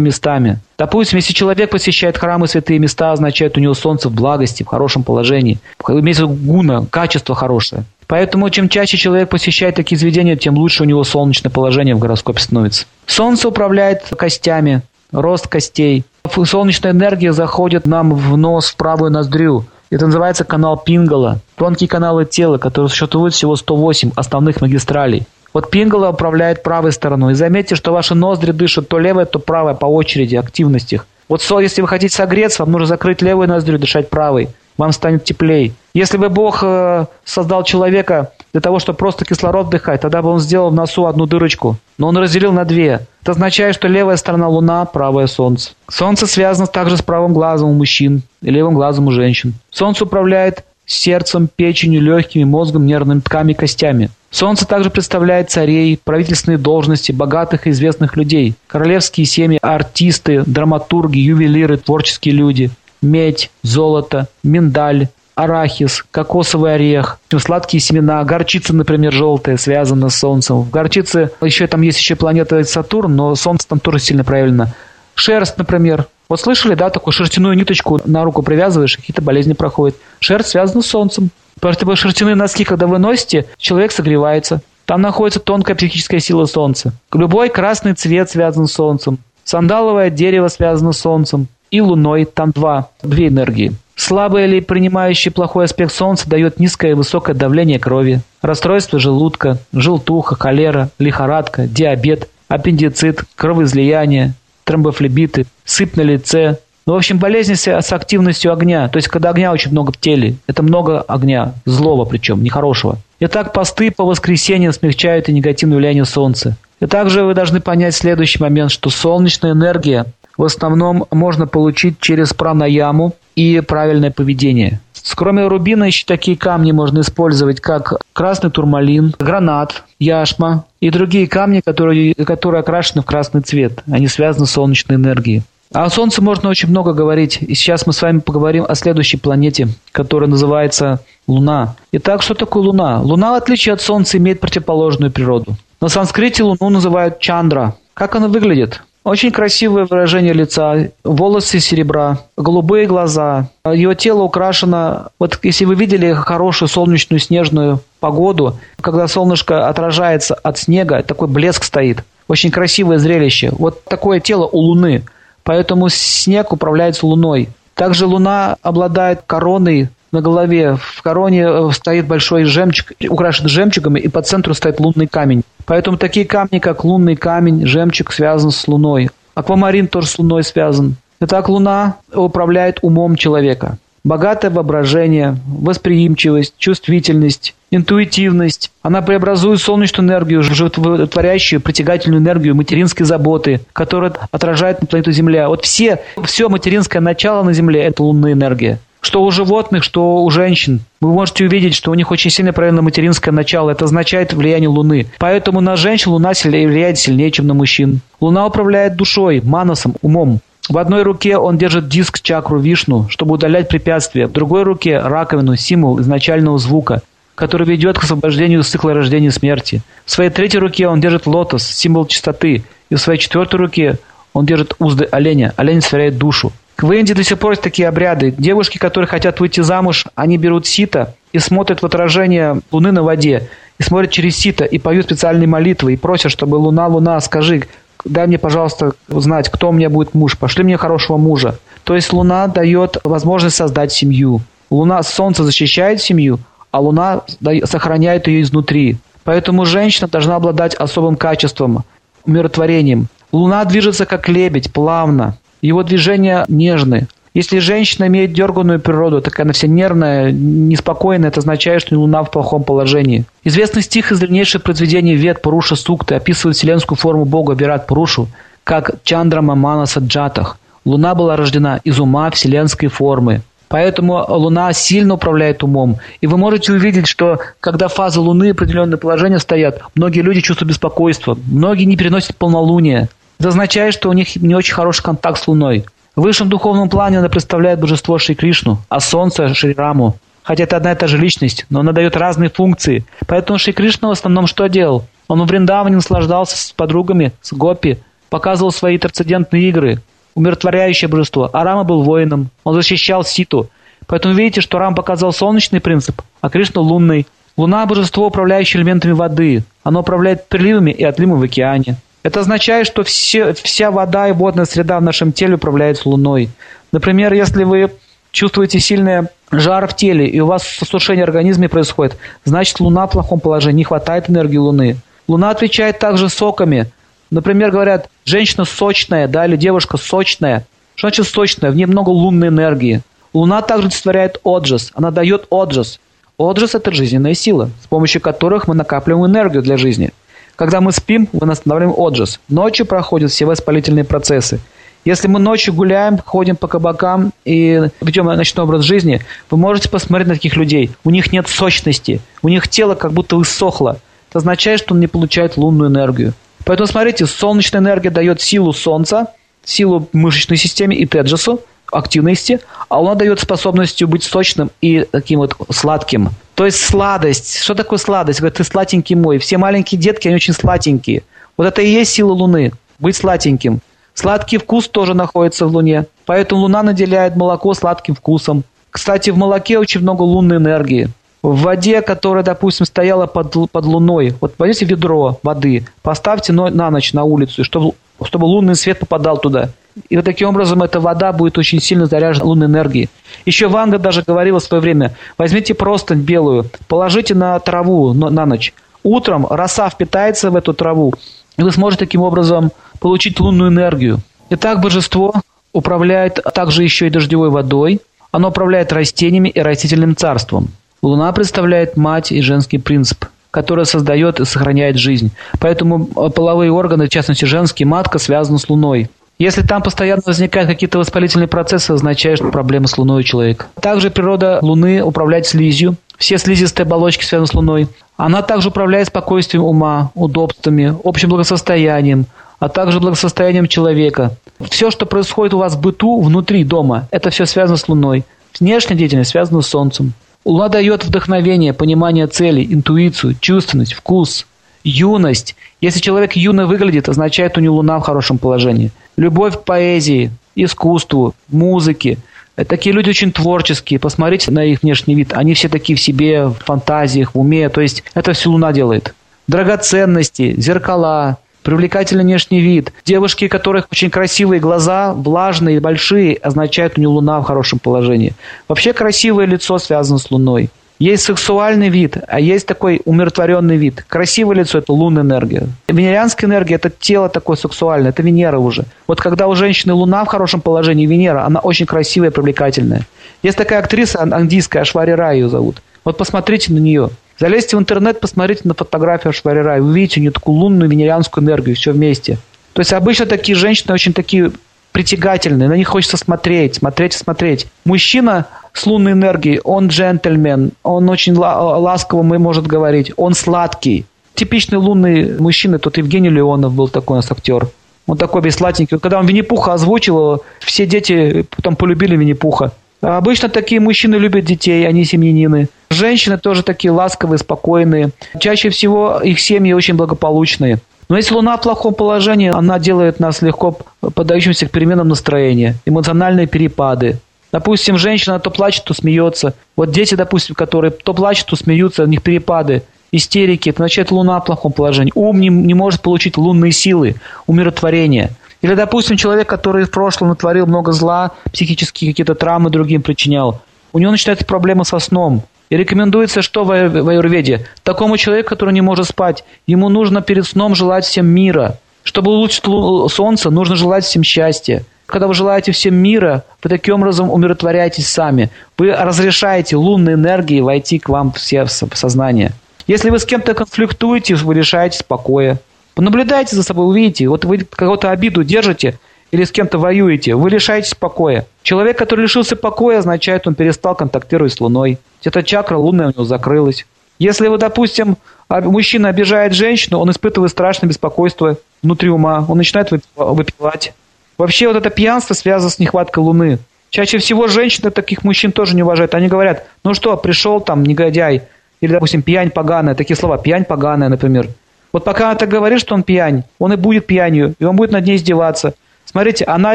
местами. Допустим, если человек посещает храмы и святые места, означает у него солнце в благости, в хорошем положении. Имеется гуна, качество хорошее. Поэтому чем чаще человек посещает такие заведения, тем лучше у него солнечное положение в гороскопе становится. Солнце управляет костями, рост костей. Солнечная энергия заходит нам в нос, в правую ноздрю. Это называется канал Пингала. Тонкие каналы тела, которые существуют всего 108 основных магистралей. Вот Пингала управляет правой стороной. И заметьте, что ваши ноздри дышат то левой, то правой по очереди, активностях. Вот если вы хотите согреться, вам нужно закрыть левую ноздрю, дышать правой. Вам станет теплее. Если бы Бог э, создал человека для того, чтобы просто кислород вдыхать, тогда бы он сделал в носу одну дырочку. Но он разделил на две. Это означает, что левая сторона Луна, правое Солнце. Солнце связано также с правым глазом у мужчин и левым глазом у женщин. Солнце управляет сердцем, печенью, легкими, мозгом, нервными тками, костями. Солнце также представляет царей, правительственные должности, богатых и известных людей, королевские семьи, артисты, драматурги, ювелиры, творческие люди, медь, золото, миндаль, арахис, кокосовый орех, сладкие семена, горчица, например, желтая, связана с Солнцем. В горчице еще там есть еще планета Сатурн, но Солнце там тоже сильно проявлено. Шерсть, например, вот слышали, да, такую шерстяную ниточку на руку привязываешь, какие-то болезни проходят. Шерсть связана с солнцем. Поэтому шерстяные носки, когда вы носите, человек согревается. Там находится тонкая психическая сила солнца. Любой красный цвет связан с солнцем. Сандаловое дерево связано с солнцем. И луной, там два, две энергии. Слабый или принимающий плохой аспект солнца дает низкое и высокое давление крови, расстройство желудка, желтуха, холера, лихорадка, диабет, аппендицит, кровоизлияние, тромбофлебиты, сыпь на лице. Ну, в общем, болезни с активностью огня. То есть, когда огня очень много в теле. Это много огня, злого причем, нехорошего. Итак, посты по воскресеньям смягчают и негативное влияние солнца. И также вы должны понять следующий момент, что солнечная энергия в основном можно получить через пранаяму и правильное поведение. Кроме рубина, еще такие камни можно использовать, как красный турмалин, гранат, яшма и другие камни, которые, которые окрашены в красный цвет. Они связаны с солнечной энергией. А о Солнце можно очень много говорить. И сейчас мы с вами поговорим о следующей планете, которая называется Луна. Итак, что такое Луна? Луна, в отличие от Солнца, имеет противоположную природу. На санскрите Луну называют Чандра. Как она выглядит? Очень красивое выражение лица, волосы серебра, голубые глаза. Ее тело украшено... Вот если вы видели хорошую солнечную снежную погоду, когда солнышко отражается от снега, такой блеск стоит. Очень красивое зрелище. Вот такое тело у Луны. Поэтому снег управляется Луной. Также Луна обладает короной на голове. В короне э, стоит большой жемчуг, украшен жемчугами, и по центру стоит лунный камень. Поэтому такие камни, как лунный камень, жемчуг, связан с Луной. Аквамарин тоже с Луной связан. Итак, Луна управляет умом человека. Богатое воображение, восприимчивость, чувствительность, интуитивность. Она преобразует солнечную энергию, животворящую, притягательную энергию материнской заботы, которая отражает на планету Земля. Вот все, все материнское начало на Земле – это лунная энергия что у животных, что у женщин. Вы можете увидеть, что у них очень сильно проявлено материнское начало. Это означает влияние Луны. Поэтому на женщин Луна влияет сильнее, чем на мужчин. Луна управляет душой, манасом, умом. В одной руке он держит диск чакру Вишну, чтобы удалять препятствия. В другой руке раковину, символ изначального звука, который ведет к освобождению цикла рождения и смерти. В своей третьей руке он держит лотос, символ чистоты. И в своей четвертой руке он держит узды оленя. Олень сверяет душу. В Индии до сих пор есть такие обряды. Девушки, которые хотят выйти замуж, они берут сито и смотрят в отражение луны на воде. И смотрят через сито и поют специальные молитвы. И просят, чтобы луна, луна, скажи, дай мне, пожалуйста, узнать, кто у меня будет муж. Пошли мне хорошего мужа. То есть луна дает возможность создать семью. Луна, солнце защищает семью, а луна сохраняет ее изнутри. Поэтому женщина должна обладать особым качеством, умиротворением. Луна движется как лебедь, плавно. Его движения нежны. Если женщина имеет дерганную природу, такая она вся нервная, неспокойная, это означает, что Луна в плохом положении. Известный стих из древнейших произведений Вед Пуруша Сукты описывает вселенскую форму Бога Вират Пурушу как Чандра Мамана Саджатах. Луна была рождена из ума вселенской формы. Поэтому Луна сильно управляет умом. И вы можете увидеть, что когда фазы Луны определенные положения стоят, многие люди чувствуют беспокойство, многие не переносят полнолуние. Это означает, что у них не очень хороший контакт с Луной. В высшем духовном плане она представляет божество Шри Кришну, а солнце – Шри Раму. Хотя это одна и та же личность, но она дает разные функции. Поэтому Шри Кришна в основном что делал? Он в Вриндаване наслаждался с подругами, с гопи, показывал свои трансцендентные игры, умиротворяющее божество. А Рама был воином, он защищал Ситу. Поэтому видите, что Рам показал солнечный принцип, а Кришна – лунный. Луна – божество, управляющее элементами воды. Оно управляет приливами и отливами в океане. Это означает, что все, вся вода и водная среда в нашем теле управляется Луной. Например, если вы чувствуете сильный жар в теле, и у вас сушение организма происходит, значит, Луна в плохом положении, не хватает энергии Луны. Луна отвечает также соками. Например, говорят, женщина сочная, да, или девушка сочная. Что значит сочная? В ней много лунной энергии. Луна также олицетворяет отжас, она дает отжас. Отжас – это жизненная сила, с помощью которых мы накапливаем энергию для жизни. Когда мы спим, мы восстанавливаем отжас. Ночью проходят все воспалительные процессы. Если мы ночью гуляем, ходим по кабакам и ведем ночной образ жизни, вы можете посмотреть на таких людей. У них нет сочности, у них тело как будто высохло. Это означает, что он не получает лунную энергию. Поэтому смотрите, солнечная энергия дает силу солнца, силу мышечной системе и теджесу, активности, а луна дает способностью быть сочным и таким вот сладким. То есть сладость. Что такое сладость? Говорит, ты сладенький мой. Все маленькие детки, они очень сладенькие. Вот это и есть сила Луны. Быть сладеньким. Сладкий вкус тоже находится в Луне. Поэтому Луна наделяет молоко сладким вкусом. Кстати, в молоке очень много лунной энергии. В воде, которая, допустим, стояла под, под луной, вот возьмите ведро воды, поставьте на ночь на улицу, чтобы, чтобы лунный свет попадал туда. И вот таким образом эта вода будет очень сильно заряжена лунной энергией. Еще Ванга даже говорила в свое время, возьмите простынь белую, положите на траву на ночь. Утром роса впитается в эту траву, и вы сможете таким образом получить лунную энергию. Итак, божество управляет также еще и дождевой водой. Оно управляет растениями и растительным царством. Луна представляет мать и женский принцип, который создает и сохраняет жизнь. Поэтому половые органы, в частности женские, матка, связаны с Луной. Если там постоянно возникают какие-то воспалительные процессы, означает, что проблема с Луной у человека. Также природа Луны управляет слизью. Все слизистые оболочки связаны с Луной. Она также управляет спокойствием ума, удобствами, общим благосостоянием, а также благосостоянием человека. Все, что происходит у вас в быту, внутри дома, это все связано с Луной. Внешняя деятельность связана с Солнцем. Луна дает вдохновение, понимание целей, интуицию, чувственность, вкус, юность. Если человек юно выглядит, означает у него Луна в хорошем положении – любовь к поэзии, искусству, музыке. Такие люди очень творческие. Посмотрите на их внешний вид. Они все такие в себе, в фантазиях, в уме. То есть это все Луна делает. Драгоценности, зеркала, привлекательный внешний вид. Девушки, у которых очень красивые глаза, влажные, большие, означает у нее Луна в хорошем положении. Вообще красивое лицо связано с Луной. Есть сексуальный вид, а есть такой умиротворенный вид. Красивое лицо – это лунная энергия. Венерианская энергия – это тело такое сексуальное, это Венера уже. Вот когда у женщины Луна в хорошем положении, Венера, она очень красивая, привлекательная. Есть такая актриса андийская, Ашвари Рай ее зовут. Вот посмотрите на нее. Залезьте в интернет, посмотрите на фотографию Ашвари Рай. Увидите у нее такую лунную венерианскую энергию, все вместе. То есть обычно такие женщины очень такие притягательные, на них хочется смотреть, смотреть и смотреть. Мужчина с лунной энергией, он джентльмен, он очень ласково может говорить, он сладкий. Типичный лунный мужчина, тот Евгений Леонов был такой у нас актер. Он такой весь сладенький. Когда он Винни-Пуха озвучивал, все дети потом полюбили Винни-Пуха. Обычно такие мужчины любят детей, они семьянины. Женщины тоже такие ласковые, спокойные. Чаще всего их семьи очень благополучные. Но если Луна в плохом положении, она делает нас легко поддающимся к переменам настроения, эмоциональные перепады. Допустим, женщина то плачет, то смеется. Вот дети, допустим, которые то плачут, то смеются, у них перепады, истерики. Это означает Луна в плохом положении. Ум не, не может получить лунные силы, умиротворение. Или, допустим, человек, который в прошлом натворил много зла, психические какие-то травмы другим причинял, у него начинаются проблемы со сном. И рекомендуется, что в аюрведе? Такому человеку, который не может спать, ему нужно перед сном желать всем мира. Чтобы улучшить солнце, нужно желать всем счастья. Когда вы желаете всем мира, вы таким образом умиротворяетесь сами. Вы разрешаете лунной энергии войти к вам в сознание. Если вы с кем-то конфликтуете, вы решаете покоя. Понаблюдайте за собой, увидите. Вот вы кого-то обиду держите или с кем-то воюете, вы лишаетесь покоя. Человек, который лишился покоя, означает, он перестал контактировать с Луной. Эта чакра лунная у него закрылась. Если вы, допустим, мужчина обижает женщину, он испытывает страшное беспокойство внутри ума, он начинает выпивать. Вообще вот это пьянство связано с нехваткой Луны. Чаще всего женщины таких мужчин тоже не уважают. Они говорят, ну что, пришел там негодяй, или, допустим, пьянь поганая, такие слова, пьянь поганая, например. Вот пока она так говорит, что он пьянь, он и будет пьянью, и он будет над ней издеваться. Смотрите, она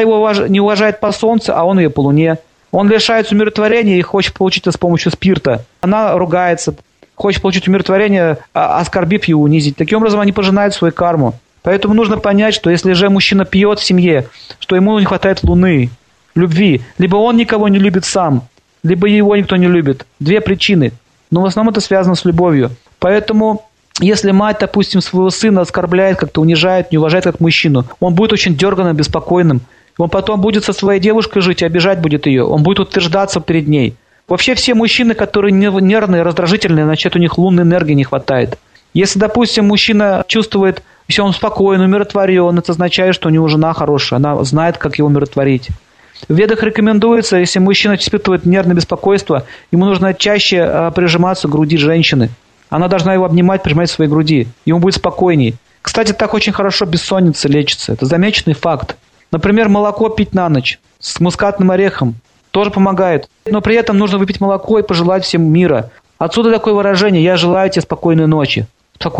его не уважает по солнцу, а он ее по луне. Он лишается умиротворения и хочет получить это с помощью спирта. Она ругается, хочет получить умиротворение, а, оскорбив его, унизить. Таким образом, они пожинают свою карму. Поэтому нужно понять, что если же мужчина пьет в семье, что ему не хватает луны, любви. Либо он никого не любит сам, либо его никто не любит. Две причины. Но в основном это связано с любовью. Поэтому если мать, допустим, своего сына оскорбляет, как-то унижает, не уважает как мужчину, он будет очень дерганым, беспокойным. Он потом будет со своей девушкой жить и обижать будет ее. Он будет утверждаться перед ней. Вообще все мужчины, которые нервные, раздражительные, значит, у них лунной энергии не хватает. Если, допустим, мужчина чувствует, если он спокоен, умиротворен, это означает, что у него жена хорошая, она знает, как его умиротворить. В ведах рекомендуется, если мужчина испытывает нервное беспокойство, ему нужно чаще а, прижиматься к груди женщины. Она должна его обнимать, прижимать к своей груди. Ему будет спокойней. Кстати, так очень хорошо бессонница лечится. Это замеченный факт. Например, молоко пить на ночь с мускатным орехом тоже помогает. Но при этом нужно выпить молоко и пожелать всем мира. Отсюда такое выражение «я желаю тебе спокойной ночи».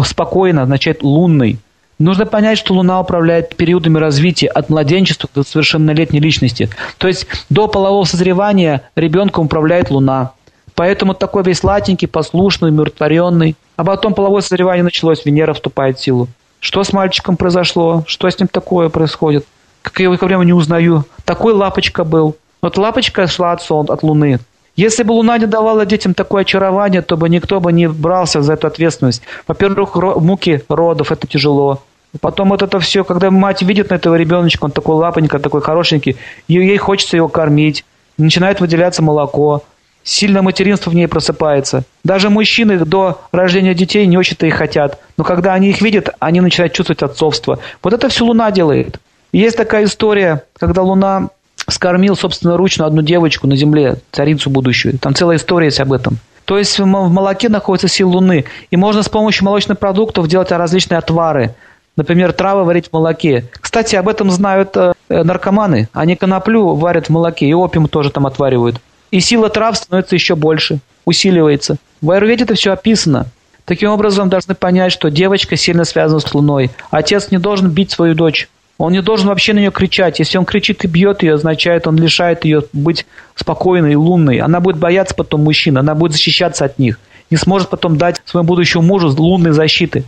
Спокойно означает лунный. Нужно понять, что Луна управляет периодами развития от младенчества до совершеннолетней личности. То есть до полового созревания ребенком управляет Луна. Поэтому такой весь сладенький, послушный, умиротворенный. А потом половое созревание началось, Венера вступает в силу. Что с мальчиком произошло? Что с ним такое происходит? Как я его время не узнаю. Такой лапочка был. Вот лапочка шла от, солнца, от Луны. Если бы Луна не давала детям такое очарование, то бы никто бы не брался за эту ответственность. Во-первых, муки родов – это тяжело. Потом вот это все, когда мать видит на этого ребеночка, он такой лапонька, такой хорошенький, ей хочется его кормить, начинает выделяться молоко, сильное материнство в ней просыпается. Даже мужчины до рождения детей не очень-то их хотят, но когда они их видят, они начинают чувствовать отцовство. Вот это все Луна делает. есть такая история, когда Луна скормил собственноручно одну девочку на земле, царицу будущую. Там целая история есть об этом. То есть в молоке находится сила Луны. И можно с помощью молочных продуктов делать различные отвары – Например, травы варить в молоке. Кстати, об этом знают э, наркоманы. Они коноплю варят в молоке, и опиум тоже там отваривают. И сила трав становится еще больше, усиливается. В аюрведе это все описано. Таким образом, должны понять, что девочка сильно связана с Луной. Отец не должен бить свою дочь. Он не должен вообще на нее кричать. Если он кричит и бьет ее, означает, он лишает ее быть спокойной и лунной. Она будет бояться потом мужчин, она будет защищаться от них. Не сможет потом дать своему будущему мужу лунной защиты.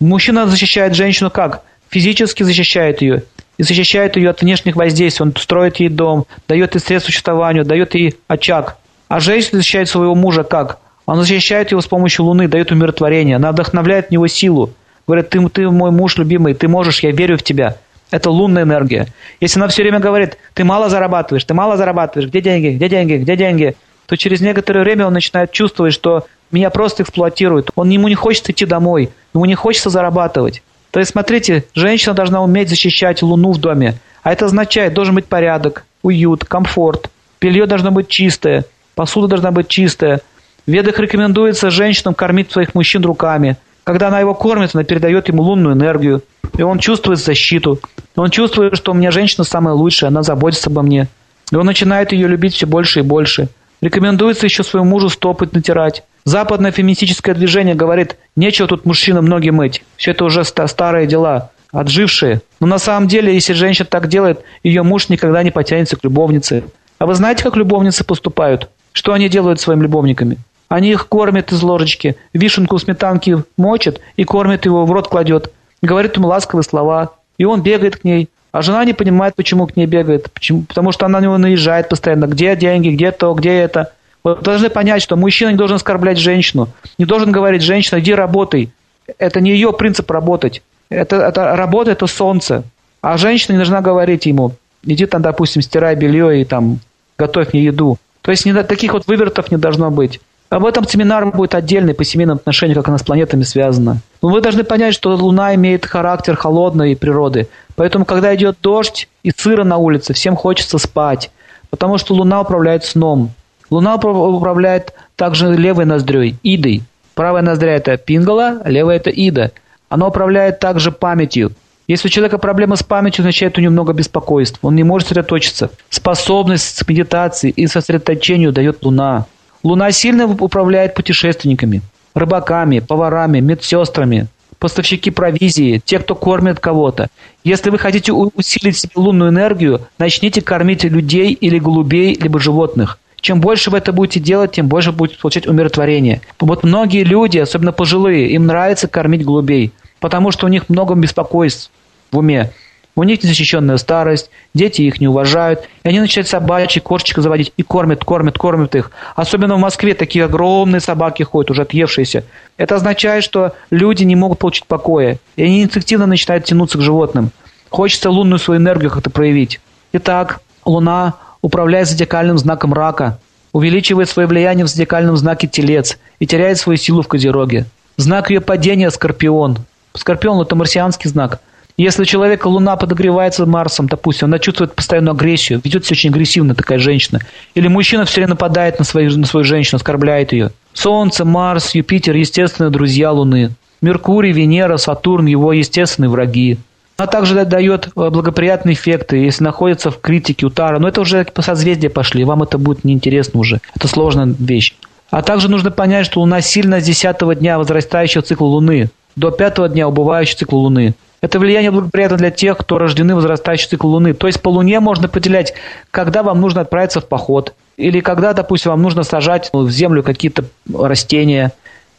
Мужчина защищает женщину как? Физически защищает ее. И защищает ее от внешних воздействий. Он строит ей дом, дает ей средства существованию, дает ей очаг. А женщина защищает своего мужа как? Он защищает его с помощью луны, дает умиротворение. Она вдохновляет в него силу. Говорит, ты, ты мой муж любимый, ты можешь, я верю в тебя. Это лунная энергия. Если она все время говорит, ты мало зарабатываешь, ты мало зарабатываешь, где деньги, где деньги, где деньги, то через некоторое время он начинает чувствовать, что меня просто эксплуатируют. Он ему не хочет идти домой, ему не хочется зарабатывать. То есть, смотрите, женщина должна уметь защищать Луну в доме. А это означает, должен быть порядок, уют, комфорт. Белье должно быть чистое, посуда должна быть чистая. В ведах рекомендуется женщинам кормить своих мужчин руками. Когда она его кормит, она передает ему лунную энергию. И он чувствует защиту. Он чувствует, что у меня женщина самая лучшая, она заботится обо мне. И он начинает ее любить все больше и больше. Рекомендуется еще своему мужу стопы натирать. Западное феминистическое движение говорит, нечего тут мужчинам ноги мыть. Все это уже старые дела, отжившие. Но на самом деле, если женщина так делает, ее муж никогда не потянется к любовнице. А вы знаете, как любовницы поступают? Что они делают своими любовниками? Они их кормят из ложечки, вишенку сметанки мочат и кормят его, в рот кладет. Говорит ему ласковые слова. И он бегает к ней. А жена не понимает, почему к ней бегает. Почему? Потому что она на него наезжает постоянно. Где деньги, где то, где это. Вы должны понять, что мужчина не должен оскорблять женщину, не должен говорить, женщина, иди работай. Это не ее принцип работать. Это, это работа – это солнце. А женщина не должна говорить ему, иди там, допустим, стирай белье и там готовь мне еду. То есть не, таких вот вывертов не должно быть. Об этом семинар будет отдельный по семейным отношениям, как она с планетами связана. Но вы должны понять, что Луна имеет характер холодной природы. Поэтому, когда идет дождь и сыро на улице, всем хочется спать. Потому что Луна управляет сном. Луна управляет также левой ноздрёй, идой. Правая ноздря – это пингала, левая – это ида. Она управляет также памятью. Если у человека проблемы с памятью, означает у него много беспокойств. Он не может сосредоточиться. Способность к медитации и сосредоточению дает Луна. Луна сильно управляет путешественниками, рыбаками, поварами, медсестрами, поставщики провизии, те, кто кормит кого-то. Если вы хотите усилить себе лунную энергию, начните кормить людей или голубей, либо животных. Чем больше вы это будете делать, тем больше будете получать умиротворение. Вот многие люди, особенно пожилые, им нравится кормить голубей, потому что у них много беспокойств в уме. У них незащищенная старость, дети их не уважают, и они начинают собачьи кошечек заводить и кормят, кормят, кормят их. Особенно в Москве такие огромные собаки ходят, уже отъевшиеся. Это означает, что люди не могут получить покоя, и они инстинктивно начинают тянуться к животным. Хочется лунную свою энергию как-то проявить. Итак, Луна управляет зодиакальным знаком рака, увеличивает свое влияние в зодиакальном знаке телец и теряет свою силу в козероге. Знак ее падения – скорпион. Скорпион – это марсианский знак – если у человека Луна подогревается Марсом, допустим, она чувствует постоянную агрессию, ведет себя очень агрессивно такая женщина. Или мужчина все время нападает на свою, на свою женщину, оскорбляет ее. Солнце, Марс, Юпитер – естественные друзья Луны. Меркурий, Венера, Сатурн – его естественные враги. Она также дает э, благоприятные эффекты, если находится в критике Утара. Но это уже по созвездия пошли, вам это будет неинтересно уже. Это сложная вещь. А также нужно понять, что Луна сильно с 10 дня возрастающего цикла Луны до 5 дня убывающего цикла Луны. Это влияние благоприятно для тех, кто рождены в возрастающий цикл Луны. То есть по Луне можно определять, когда вам нужно отправиться в поход, или когда, допустим, вам нужно сажать в землю какие-то растения.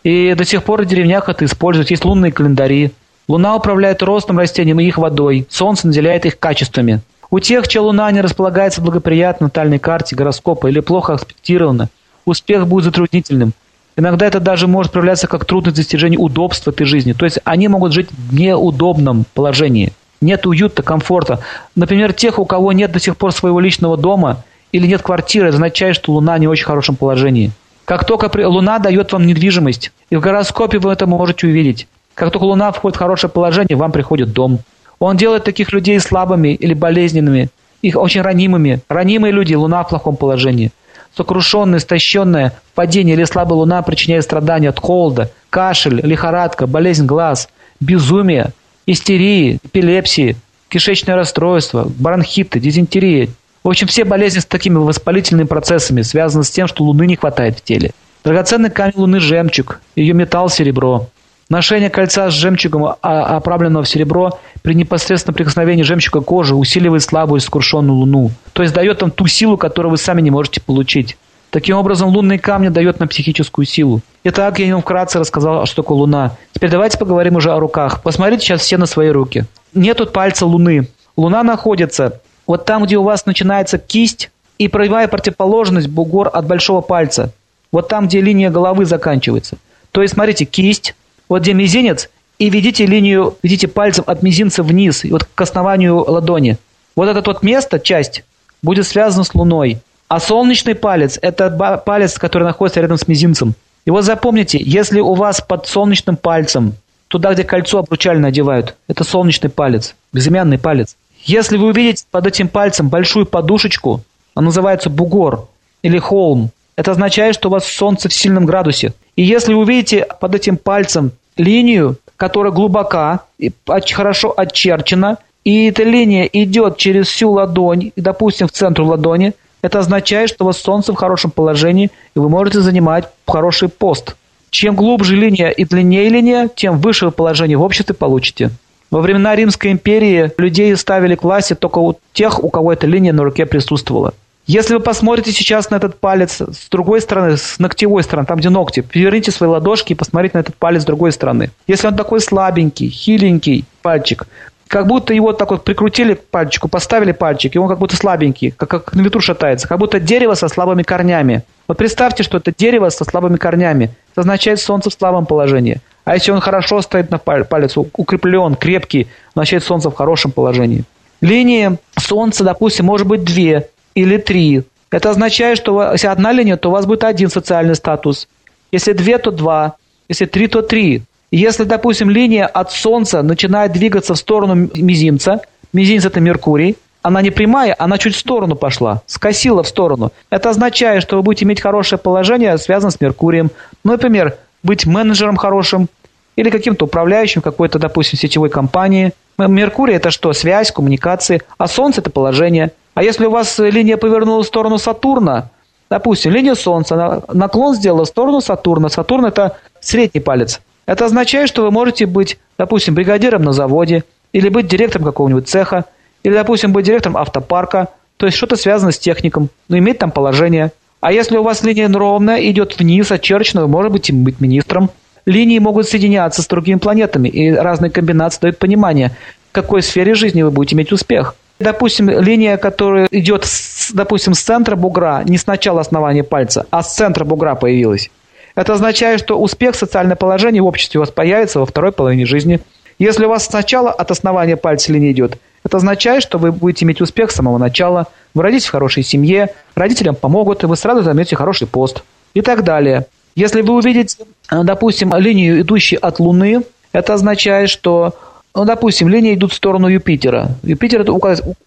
И до сих пор в деревнях это используют. Есть лунные календари. Луна управляет ростом растений и их водой. Солнце наделяет их качествами. У тех, чья Луна не располагается благоприятно в натальной карте гороскопа или плохо аспектирована, успех будет затруднительным – Иногда это даже может проявляться как трудность достижения удобства этой жизни. То есть они могут жить в неудобном положении. Нет уюта, комфорта. Например, тех, у кого нет до сих пор своего личного дома или нет квартиры, означает, что Луна не в очень хорошем положении. Как только Луна дает вам недвижимость, и в гороскопе вы это можете увидеть. Как только Луна входит в хорошее положение, вам приходит дом. Он делает таких людей слабыми или болезненными, их очень ранимыми. Ранимые люди, Луна в плохом положении сокрушенная, истощенная, падение или слабая луна причиняет страдания от холода, кашель, лихорадка, болезнь глаз, безумие, истерии, эпилепсии, кишечное расстройство, бронхиты, дизентерия. В общем, все болезни с такими воспалительными процессами связаны с тем, что луны не хватает в теле. Драгоценный камень луны – жемчуг, ее металл – серебро. Ношение кольца с жемчугом, а, оправленного в серебро, при непосредственном прикосновении жемчуга кожи усиливает слабую скрушенную луну. То есть дает вам ту силу, которую вы сами не можете получить. Таким образом, лунные камни дают нам психическую силу. Итак, я вам вкратце рассказал, что такое луна. Теперь давайте поговорим уже о руках. Посмотрите сейчас все на свои руки. Нет тут пальца луны. Луна находится вот там, где у вас начинается кисть и прямая противоположность бугор от большого пальца. Вот там, где линия головы заканчивается. То есть, смотрите, кисть, вот где мизинец, и ведите линию, ведите пальцем от мизинца вниз, вот к основанию ладони. Вот это вот место, часть, будет связано с Луной. А солнечный палец – это палец, который находится рядом с мизинцем. И вот запомните, если у вас под солнечным пальцем, туда, где кольцо обручально одевают, это солнечный палец, безымянный палец. Если вы увидите под этим пальцем большую подушечку, она называется бугор или холм, это означает, что у вас солнце в сильном градусе. И если вы увидите под этим пальцем линию, которая глубока и хорошо очерчена, и эта линия идет через всю ладонь, допустим, в центр ладони, это означает, что у вас солнце в хорошем положении, и вы можете занимать хороший пост. Чем глубже линия и длиннее линия, тем выше положение в обществе получите. Во времена Римской империи людей ставили к власти только у тех, у кого эта линия на руке присутствовала. Если вы посмотрите сейчас на этот палец с другой стороны, с ногтевой стороны, там где ногти, переверните свои ладошки и посмотрите на этот палец с другой стороны. Если он такой слабенький, хиленький пальчик, как будто его так вот прикрутили к пальчику, поставили пальчик, и он как будто слабенький, как, как на ветру шатается, как будто дерево со слабыми корнями. Вот представьте, что это дерево со слабыми корнями. Это означает солнце в слабом положении. А если он хорошо стоит на палец, укреплен, крепкий, означает солнце в хорошем положении. Линии солнца, допустим, может быть две или три. Это означает, что если одна линия, то у вас будет один социальный статус. Если две, то два. Если три, то три. Если, допустим, линия от Солнца начинает двигаться в сторону мизинца, мизинец это Меркурий, она не прямая, она чуть в сторону пошла, скосила в сторону. Это означает, что вы будете иметь хорошее положение, связанное с Меркурием. Ну, например, быть менеджером хорошим или каким-то управляющим какой-то, допустим, сетевой компании. Меркурий – это что? Связь, коммуникации. А Солнце – это положение. А если у вас линия повернула в сторону Сатурна, допустим, линия Солнца, наклон сделала в сторону Сатурна. Сатурн – это средний палец. Это означает, что вы можете быть, допустим, бригадиром на заводе, или быть директором какого-нибудь цеха, или, допустим, быть директором автопарка, то есть что-то связано с техником, но иметь там положение. А если у вас линия ровная, идет вниз, очерчена, вы можете быть министром. Линии могут соединяться с другими планетами, и разные комбинации дают понимание, в какой сфере жизни вы будете иметь успех. Допустим, линия, которая идет, с, допустим, с центра бугра, не с начала основания пальца, а с центра бугра появилась. Это означает, что успех, социальное положение в обществе у вас появится во второй половине жизни. Если у вас сначала от основания пальца линия идет, это означает, что вы будете иметь успех с самого начала, вы родитесь в хорошей семье, родителям помогут, и вы сразу займете хороший пост и так далее. Если вы увидите, допустим, линию, идущую от Луны, это означает, что, ну, допустим, линии идут в сторону Юпитера. Юпитер – это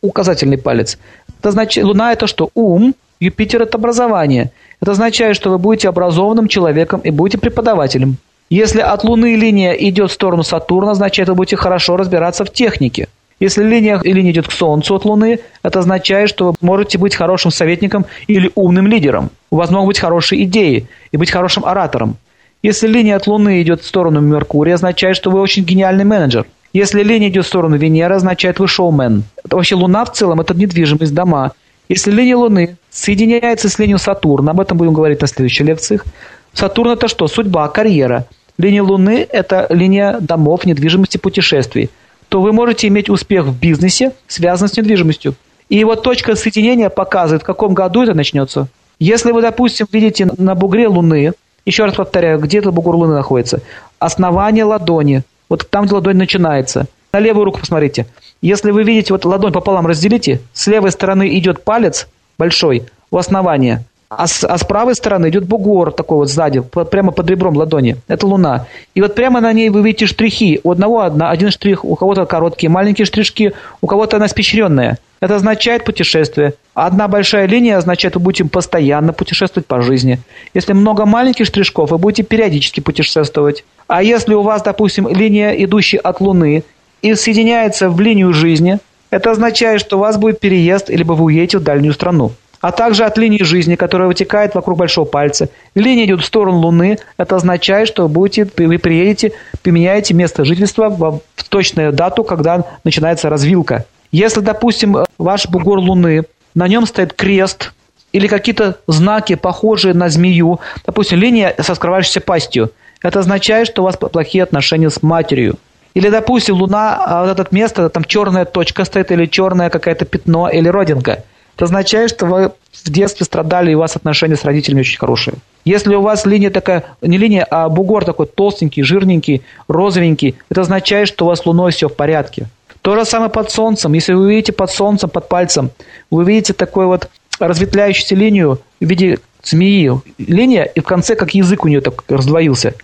указательный палец. Это значит, Луна – это что? Ум, Юпитер – это образование. Это означает, что вы будете образованным человеком и будете преподавателем. Если от Луны линия идет в сторону Сатурна, означает, вы будете хорошо разбираться в технике. Если линия, линия идет к Солнцу от Луны, это означает, что вы можете быть хорошим советником или умным лидером. У вас могут быть хорошие идеи и быть хорошим оратором. Если линия от Луны идет в сторону Меркурия, означает, что вы очень гениальный менеджер. Если линия идет в сторону Венеры, означает, вы шоумен. Вообще Луна в целом – это недвижимость, дома. Если линия Луны соединяется с линией Сатурна, об этом будем говорить на следующих лекциях, Сатурн – это что? Судьба, карьера. Линия Луны – это линия домов, недвижимости, путешествий то вы можете иметь успех в бизнесе, связанном с недвижимостью. И вот точка соединения показывает, в каком году это начнется. Если вы, допустим, видите на бугре Луны, еще раз повторяю, где этот бугор Луны находится, основание ладони, вот там, где ладонь начинается. На левую руку посмотрите. Если вы видите, вот ладонь пополам разделите, с левой стороны идет палец большой у основания, а с, а с правой стороны идет бугор такой вот сзади, прямо под ребром ладони. Это Луна. И вот прямо на ней вы видите штрихи. У одного одна, один штрих, у кого-то короткие, маленькие штришки, у кого-то она спещренная. Это означает путешествие. Одна большая линия означает, вы будете постоянно путешествовать по жизни. Если много маленьких штришков, вы будете периодически путешествовать. А если у вас, допустим, линия, идущая от Луны, и соединяется в линию жизни, это означает, что у вас будет переезд, либо вы уедете в дальнюю страну а также от линии жизни, которая вытекает вокруг большого пальца. Линия идет в сторону Луны. Это означает, что будете, вы приедете, поменяете место жительства в точную дату, когда начинается развилка. Если, допустим, ваш бугор Луны, на нем стоит крест или какие-то знаки, похожие на змею, допустим, линия со скрывающейся пастью, это означает, что у вас плохие отношения с матерью. Или, допустим, Луна, а вот это место, там черная точка стоит, или черное какое-то пятно, или родинка – это означает, что вы в детстве страдали, и у вас отношения с родителями очень хорошие. Если у вас линия такая, не линия, а бугор такой толстенький, жирненький, розовенький, это означает, что у вас с Луной все в порядке. То же самое под Солнцем. Если вы видите под Солнцем, под пальцем, вы видите такую вот разветвляющуюся линию в виде змеи. Линия, и в конце как язык у нее так раздвоился.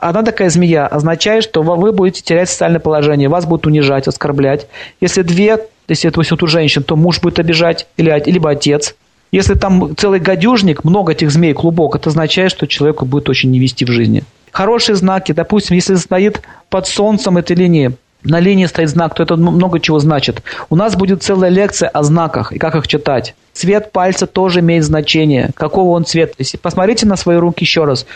Она такая змея означает, что вы будете терять социальное положение, вас будут унижать, оскорблять. Если две если это вот у женщин, то муж будет обижать, или, либо отец. Если там целый гадюжник, много этих змей, клубок, это означает, что человеку будет очень не вести в жизни. Хорошие знаки, допустим, если стоит под солнцем этой линии, на линии стоит знак, то это много чего значит. У нас будет целая лекция о знаках и как их читать. Цвет пальца тоже имеет значение. Какого он цвета. Посмотрите на свои руки еще раз,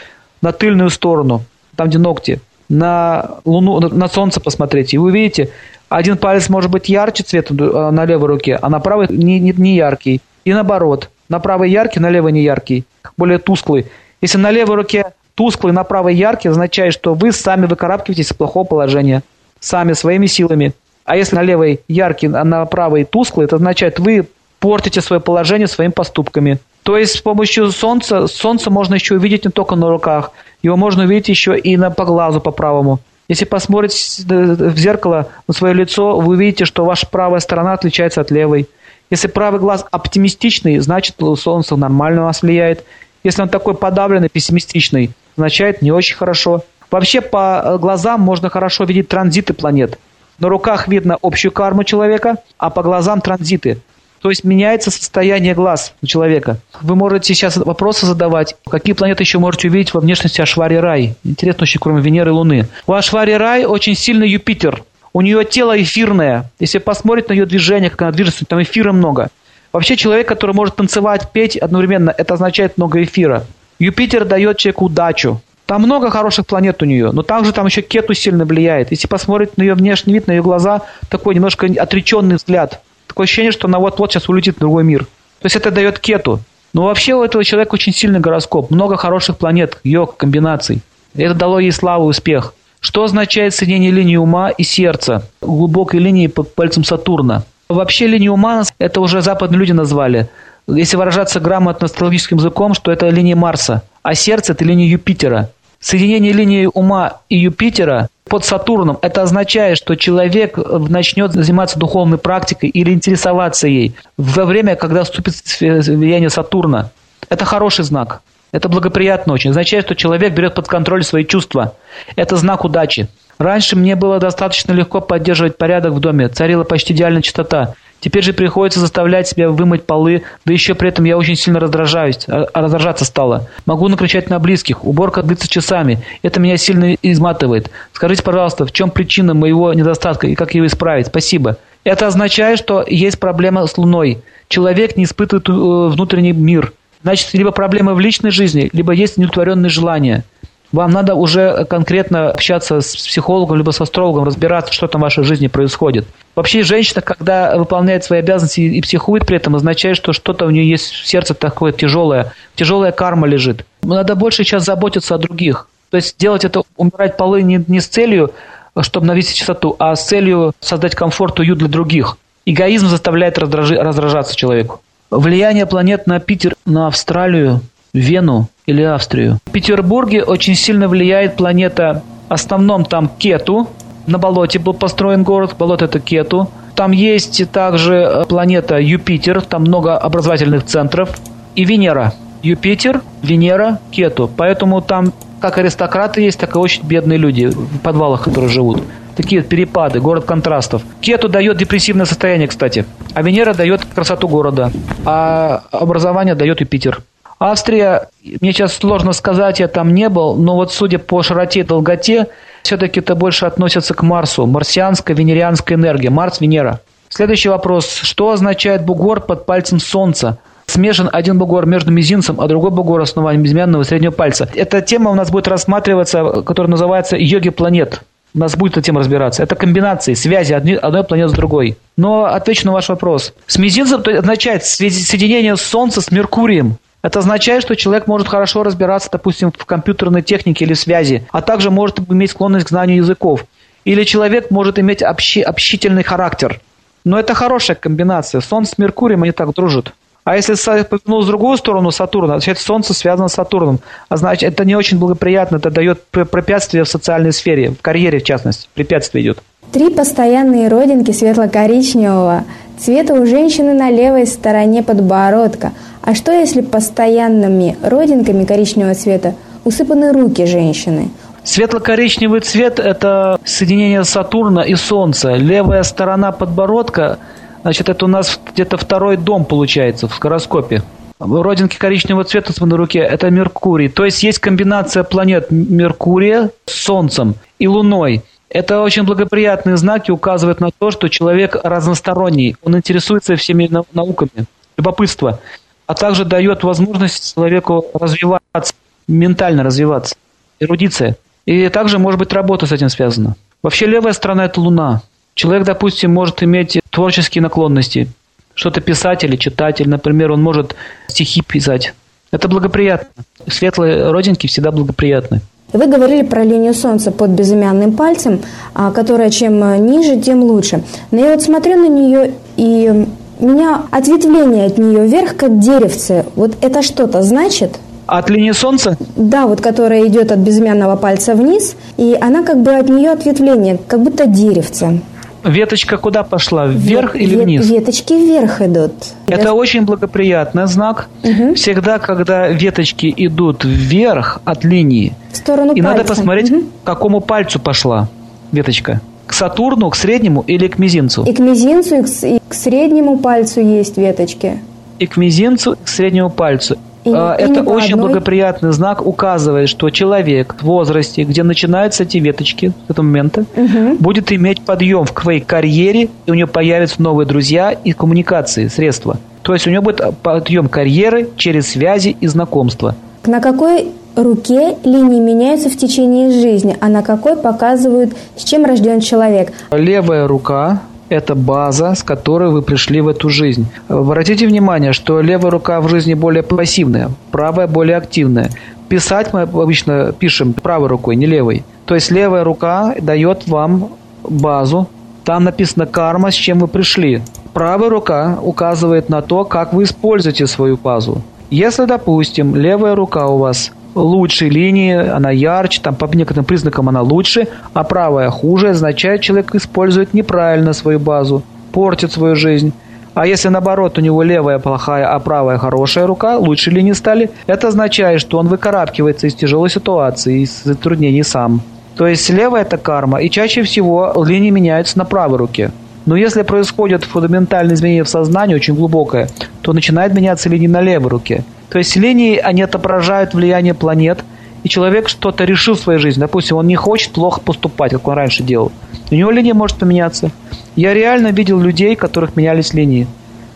на тыльную сторону, там где ногти, на луну, на солнце посмотрите, и вы увидите, один палец может быть ярче цвета э, на левой руке, а на правой не, не, не яркий. И наоборот, на правой яркий, на левой не яркий, более тусклый. Если на левой руке тусклый, на правой яркий, означает, что вы сами выкарабкиваетесь из плохого положения. Сами, своими силами. А если на левой яркий, а на правой тусклый, это означает, вы портите свое положение своими поступками. То есть с помощью солнца, солнце можно еще увидеть не только на руках, его можно увидеть еще и на, по глазу по правому. Если посмотрите в зеркало на свое лицо, вы увидите, что ваша правая сторона отличается от левой. Если правый глаз оптимистичный, значит солнце нормально у вас влияет. Если он такой подавленный, пессимистичный, означает не очень хорошо. Вообще по глазам можно хорошо видеть транзиты планет. На руках видно общую карму человека, а по глазам транзиты. То есть меняется состояние глаз у человека. Вы можете сейчас вопросы задавать. Какие планеты еще можете увидеть во внешности Ашвари Рай? Интересно очень, кроме Венеры и Луны. У Ашвари Рай очень сильный Юпитер. У нее тело эфирное. Если посмотреть на ее движение, как она движется, там эфира много. Вообще человек, который может танцевать, петь одновременно, это означает много эфира. Юпитер дает человеку удачу. Там много хороших планет у нее, но также там еще Кету сильно влияет. Если посмотреть на ее внешний вид, на ее глаза, такой немножко отреченный взгляд. Такое ощущение, что она вот-вот сейчас улетит в другой мир. То есть это дает Кету. Но вообще у этого человека очень сильный гороскоп. Много хороших планет, йог, комбинаций. Это дало ей славу и успех. Что означает соединение линии ума и сердца? Глубокой линии под пальцем Сатурна. Вообще линию ума это уже западные люди назвали. Если выражаться грамотно астрологическим языком, что это линия Марса, а сердце – это линия Юпитера. Соединение линии ума и Юпитера под Сатурном – это означает, что человек начнет заниматься духовной практикой или интересоваться ей во время, когда вступит влияние Сатурна. Это хороший знак. Это благоприятно очень. Означает, что человек берет под контроль свои чувства. Это знак удачи. Раньше мне было достаточно легко поддерживать порядок в доме, царила почти идеальная чистота. Теперь же приходится заставлять себя вымыть полы, да еще при этом я очень сильно раздражаюсь, а, а раздражаться стало. Могу накричать на близких, уборка длится часами, это меня сильно изматывает. Скажите, пожалуйста, в чем причина моего недостатка и как его исправить? Спасибо. Это означает, что есть проблема с Луной. Человек не испытывает э, внутренний мир. Значит, либо проблемы в личной жизни, либо есть неудовлетворенные желания. Вам надо уже конкретно общаться с психологом либо с астрологом, разбираться, что там в вашей жизни происходит. Вообще женщина, когда выполняет свои обязанности и психует при этом, означает, что что-то у нее есть в сердце такое тяжелое, тяжелая карма лежит. Надо больше сейчас заботиться о других. То есть делать это, умирать полы не, не с целью, чтобы навести чистоту, а с целью создать комфорт, уют для других. Эгоизм заставляет раздражи, раздражаться человеку. Влияние планет на Питер, на Австралию, Вену или Австрию. В Петербурге очень сильно влияет планета, в основном там Кету, на болоте был построен город, болото это Кету. Там есть также э, планета Юпитер, там много образовательных центров. И Венера. Юпитер, Венера, Кету. Поэтому там как аристократы есть, так и очень бедные люди в подвалах, которые живут. Такие перепады, город контрастов. Кету дает депрессивное состояние, кстати. А Венера дает красоту города. А образование дает Юпитер. Австрия, мне сейчас сложно сказать, я там не был, но вот судя по широте и долготе, все-таки это больше относится к Марсу, марсианская, венерианская энергия, Марс, Венера. Следующий вопрос. Что означает бугор под пальцем Солнца? Смешан один бугор между мизинцем, а другой бугор основанием безымянного среднего пальца. Эта тема у нас будет рассматриваться, которая называется «Йоги планет». У нас будет эта тема разбираться. Это комбинации, связи одной планеты с другой. Но отвечу на ваш вопрос. С мизинцем означает соединение Солнца с Меркурием. Это означает, что человек может хорошо разбираться, допустим, в компьютерной технике или связи, а также может иметь склонность к знанию языков. Или человек может иметь общи, общительный характер. Но это хорошая комбинация. Солнце с Меркурием, они так дружат. А если повернул в другую сторону Сатурна, значит Солнце связано с Сатурном. А значит, это не очень благоприятно, это дает препятствие в социальной сфере, в карьере в частности, препятствие идет. Три постоянные родинки светло-коричневого цвета у женщины на левой стороне подбородка – а что, если постоянными родинками коричневого цвета усыпаны руки женщины? Светло-коричневый цвет – это соединение Сатурна и Солнца. Левая сторона подбородка, значит, это у нас где-то второй дом получается в гороскопе. Родинки коричневого цвета на руке – это Меркурий. То есть есть комбинация планет Меркурия с Солнцем и Луной. Это очень благоприятные знаки указывают на то, что человек разносторонний, он интересуется всеми науками. Любопытство а также дает возможность человеку развиваться, ментально развиваться, эрудиция. И также, может быть, работа с этим связана. Вообще левая сторона – это Луна. Человек, допустим, может иметь творческие наклонности, что-то писать или читать, или, например, он может стихи писать. Это благоприятно. Светлые родинки всегда благоприятны. Вы говорили про линию Солнца под безымянным пальцем, а, которая чем ниже, тем лучше. Но я вот смотрю на нее и меня ответвление от нее вверх, как деревце. Вот это что-то значит? От линии Солнца? Да, вот которая идет от безымянного пальца вниз, и она как бы от нее ответвление, как будто деревце. Веточка куда пошла? Вверх Вет, или вниз? Веточки вверх идут. Это Я... очень благоприятный знак. Угу. Всегда, когда веточки идут вверх от линии, в сторону и пальца. надо посмотреть, угу. к какому пальцу пошла веточка. К Сатурну, к среднему или к мизинцу? И к мизинцу, и к, и к среднему пальцу есть веточки. И к мизинцу, и к среднему пальцу. И, а, это и очень одной... благоприятный знак, указывает, что человек в возрасте, где начинаются эти веточки с этого момента, угу. будет иметь подъем в своей карьере, и у него появятся новые друзья и коммуникации, средства. То есть у него будет подъем карьеры через связи и знакомства. На какой руке линии меняются в течение жизни, а на какой показывают, с чем рожден человек? Левая рука это база, с которой вы пришли в эту жизнь. Обратите внимание, что левая рука в жизни более пассивная, правая более активная. Писать мы обычно пишем правой рукой, не левой. То есть левая рука дает вам базу. Там написано карма, с чем вы пришли. Правая рука указывает на то, как вы используете свою базу. Если, допустим, левая рука у вас лучшей линии, она ярче, там по некоторым признакам она лучше, а правая хуже, означает, человек использует неправильно свою базу, портит свою жизнь. А если наоборот у него левая плохая, а правая хорошая рука, лучше линии стали, это означает, что он выкарабкивается из тяжелой ситуации, из затруднений сам. То есть левая это карма, и чаще всего линии меняются на правой руке. Но если происходит фундаментальное изменение в сознании, очень глубокое, то начинает меняться линии на левой руке. То есть линии, они отображают влияние планет, и человек что-то решил в своей жизни. Допустим, он не хочет плохо поступать, как он раньше делал. У него линия может поменяться. Я реально видел людей, которых менялись линии.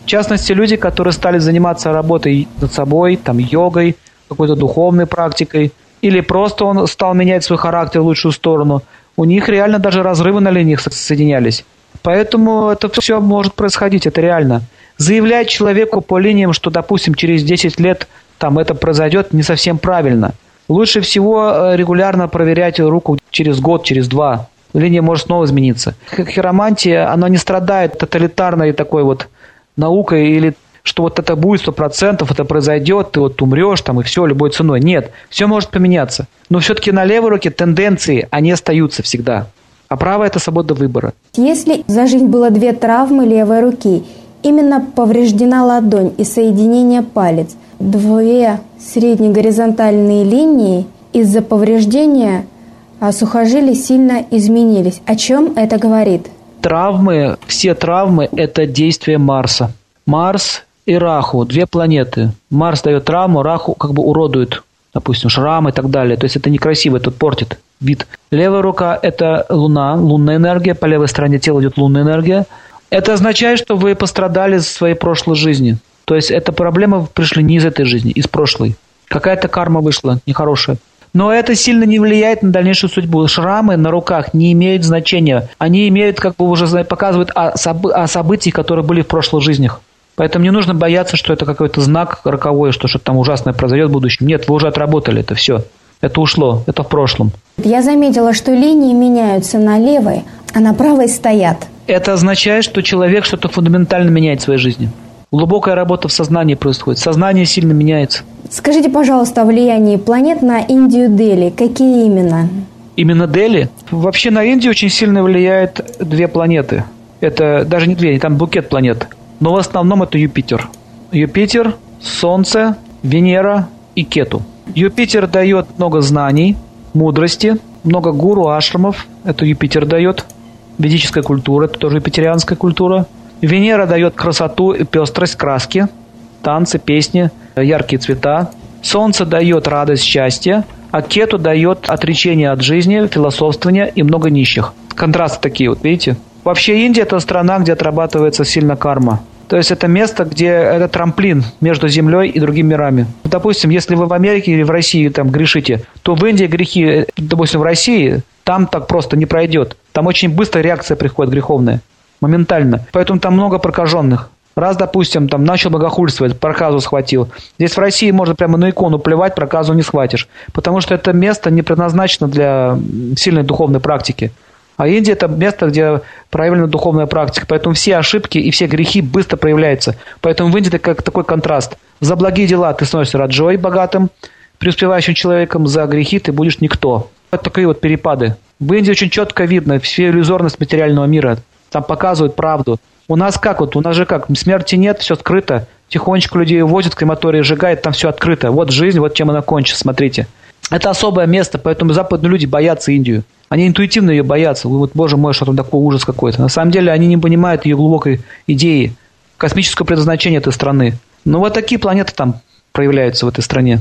В частности, люди, которые стали заниматься работой над собой, там, йогой, какой-то духовной практикой, или просто он стал менять свой характер в лучшую сторону. У них реально даже разрывы на линиях соединялись. Поэтому это все может происходить, это реально. Заявлять человеку по линиям, что, допустим, через 10 лет там это произойдет, не совсем правильно. Лучше всего э, регулярно проверять руку через год, через два. Линия может снова измениться. Хиромантия, она не страдает тоталитарной такой вот наукой или что вот это будет сто процентов, это произойдет, ты вот умрешь там и все, любой ценой. Нет, все может поменяться. Но все-таки на левой руке тенденции, они остаются всегда. А правая – это свобода выбора. Если за жизнь было две травмы левой руки, именно повреждена ладонь и соединение палец, две среднегоризонтальные линии из-за повреждения а сухожилий сильно изменились. О чем это говорит? Травмы, все травмы – это действие Марса. Марс и Раху – две планеты. Марс дает травму, Раху как бы уродует, допустим, шрам и так далее. То есть это некрасиво, это портит вид. Левая рука – это луна, лунная энергия, по левой стороне тела идет лунная энергия. Это означает, что вы пострадали в своей прошлой жизни. То есть эта проблема пришли не из этой жизни, из прошлой. Какая-то карма вышла нехорошая. Но это сильно не влияет на дальнейшую судьбу. Шрамы на руках не имеют значения. Они имеют, как бы уже показывают о, собы- о событиях, которые были в прошлых жизнях. Поэтому не нужно бояться, что это какой-то знак роковой, что что-то там ужасное произойдет в будущем. Нет, вы уже отработали это все. Это ушло, это в прошлом. Я заметила, что линии меняются на левой, а на правой стоят. Это означает, что человек что-то фундаментально меняет в своей жизни. Глубокая работа в сознании происходит. Сознание сильно меняется. Скажите, пожалуйста, о влиянии планет на Индию Дели. Какие именно? Именно Дели? Вообще на Индию очень сильно влияет две планеты. Это даже не две, там букет планет. Но в основном это Юпитер. Юпитер, Солнце, Венера и Кету – Юпитер дает много знаний, мудрости, много гуру, ашрамов. Это Юпитер дает. Ведическая культура, это тоже юпитерианская культура. Венера дает красоту и пестрость, краски, танцы, песни, яркие цвета. Солнце дает радость, счастье, а Кету дает отречение от жизни, философствование и много нищих. Контрасты такие вот, видите? Вообще Индия – это страна, где отрабатывается сильно карма. То есть это место, где это трамплин между землей и другими мирами. Допустим, если вы в Америке или в России там грешите, то в Индии грехи, допустим, в России, там так просто не пройдет. Там очень быстро реакция приходит греховная. Моментально. Поэтому там много прокаженных. Раз, допустим, там начал богохульствовать, проказу схватил. Здесь в России можно прямо на икону плевать, проказу не схватишь. Потому что это место не предназначено для сильной духовной практики. А Индия – это место, где проявлена духовная практика. Поэтому все ошибки и все грехи быстро проявляются. Поэтому в Индии это как такой контраст. За благие дела ты становишься раджой богатым, преуспевающим человеком, за грехи ты будешь никто. Вот такие вот перепады. В Индии очень четко видно всю иллюзорность материального мира. Там показывают правду. У нас как вот? У нас же как? Смерти нет, все скрыто. Тихонечко людей увозят, крематории сжигает, там все открыто. Вот жизнь, вот чем она кончится, смотрите. Это особое место, поэтому западные люди боятся Индию. Они интуитивно ее боятся. Вот, боже мой, что там такой ужас какой-то. На самом деле они не понимают ее глубокой идеи, космического предназначения этой страны. Ну, вот такие планеты там проявляются в этой стране.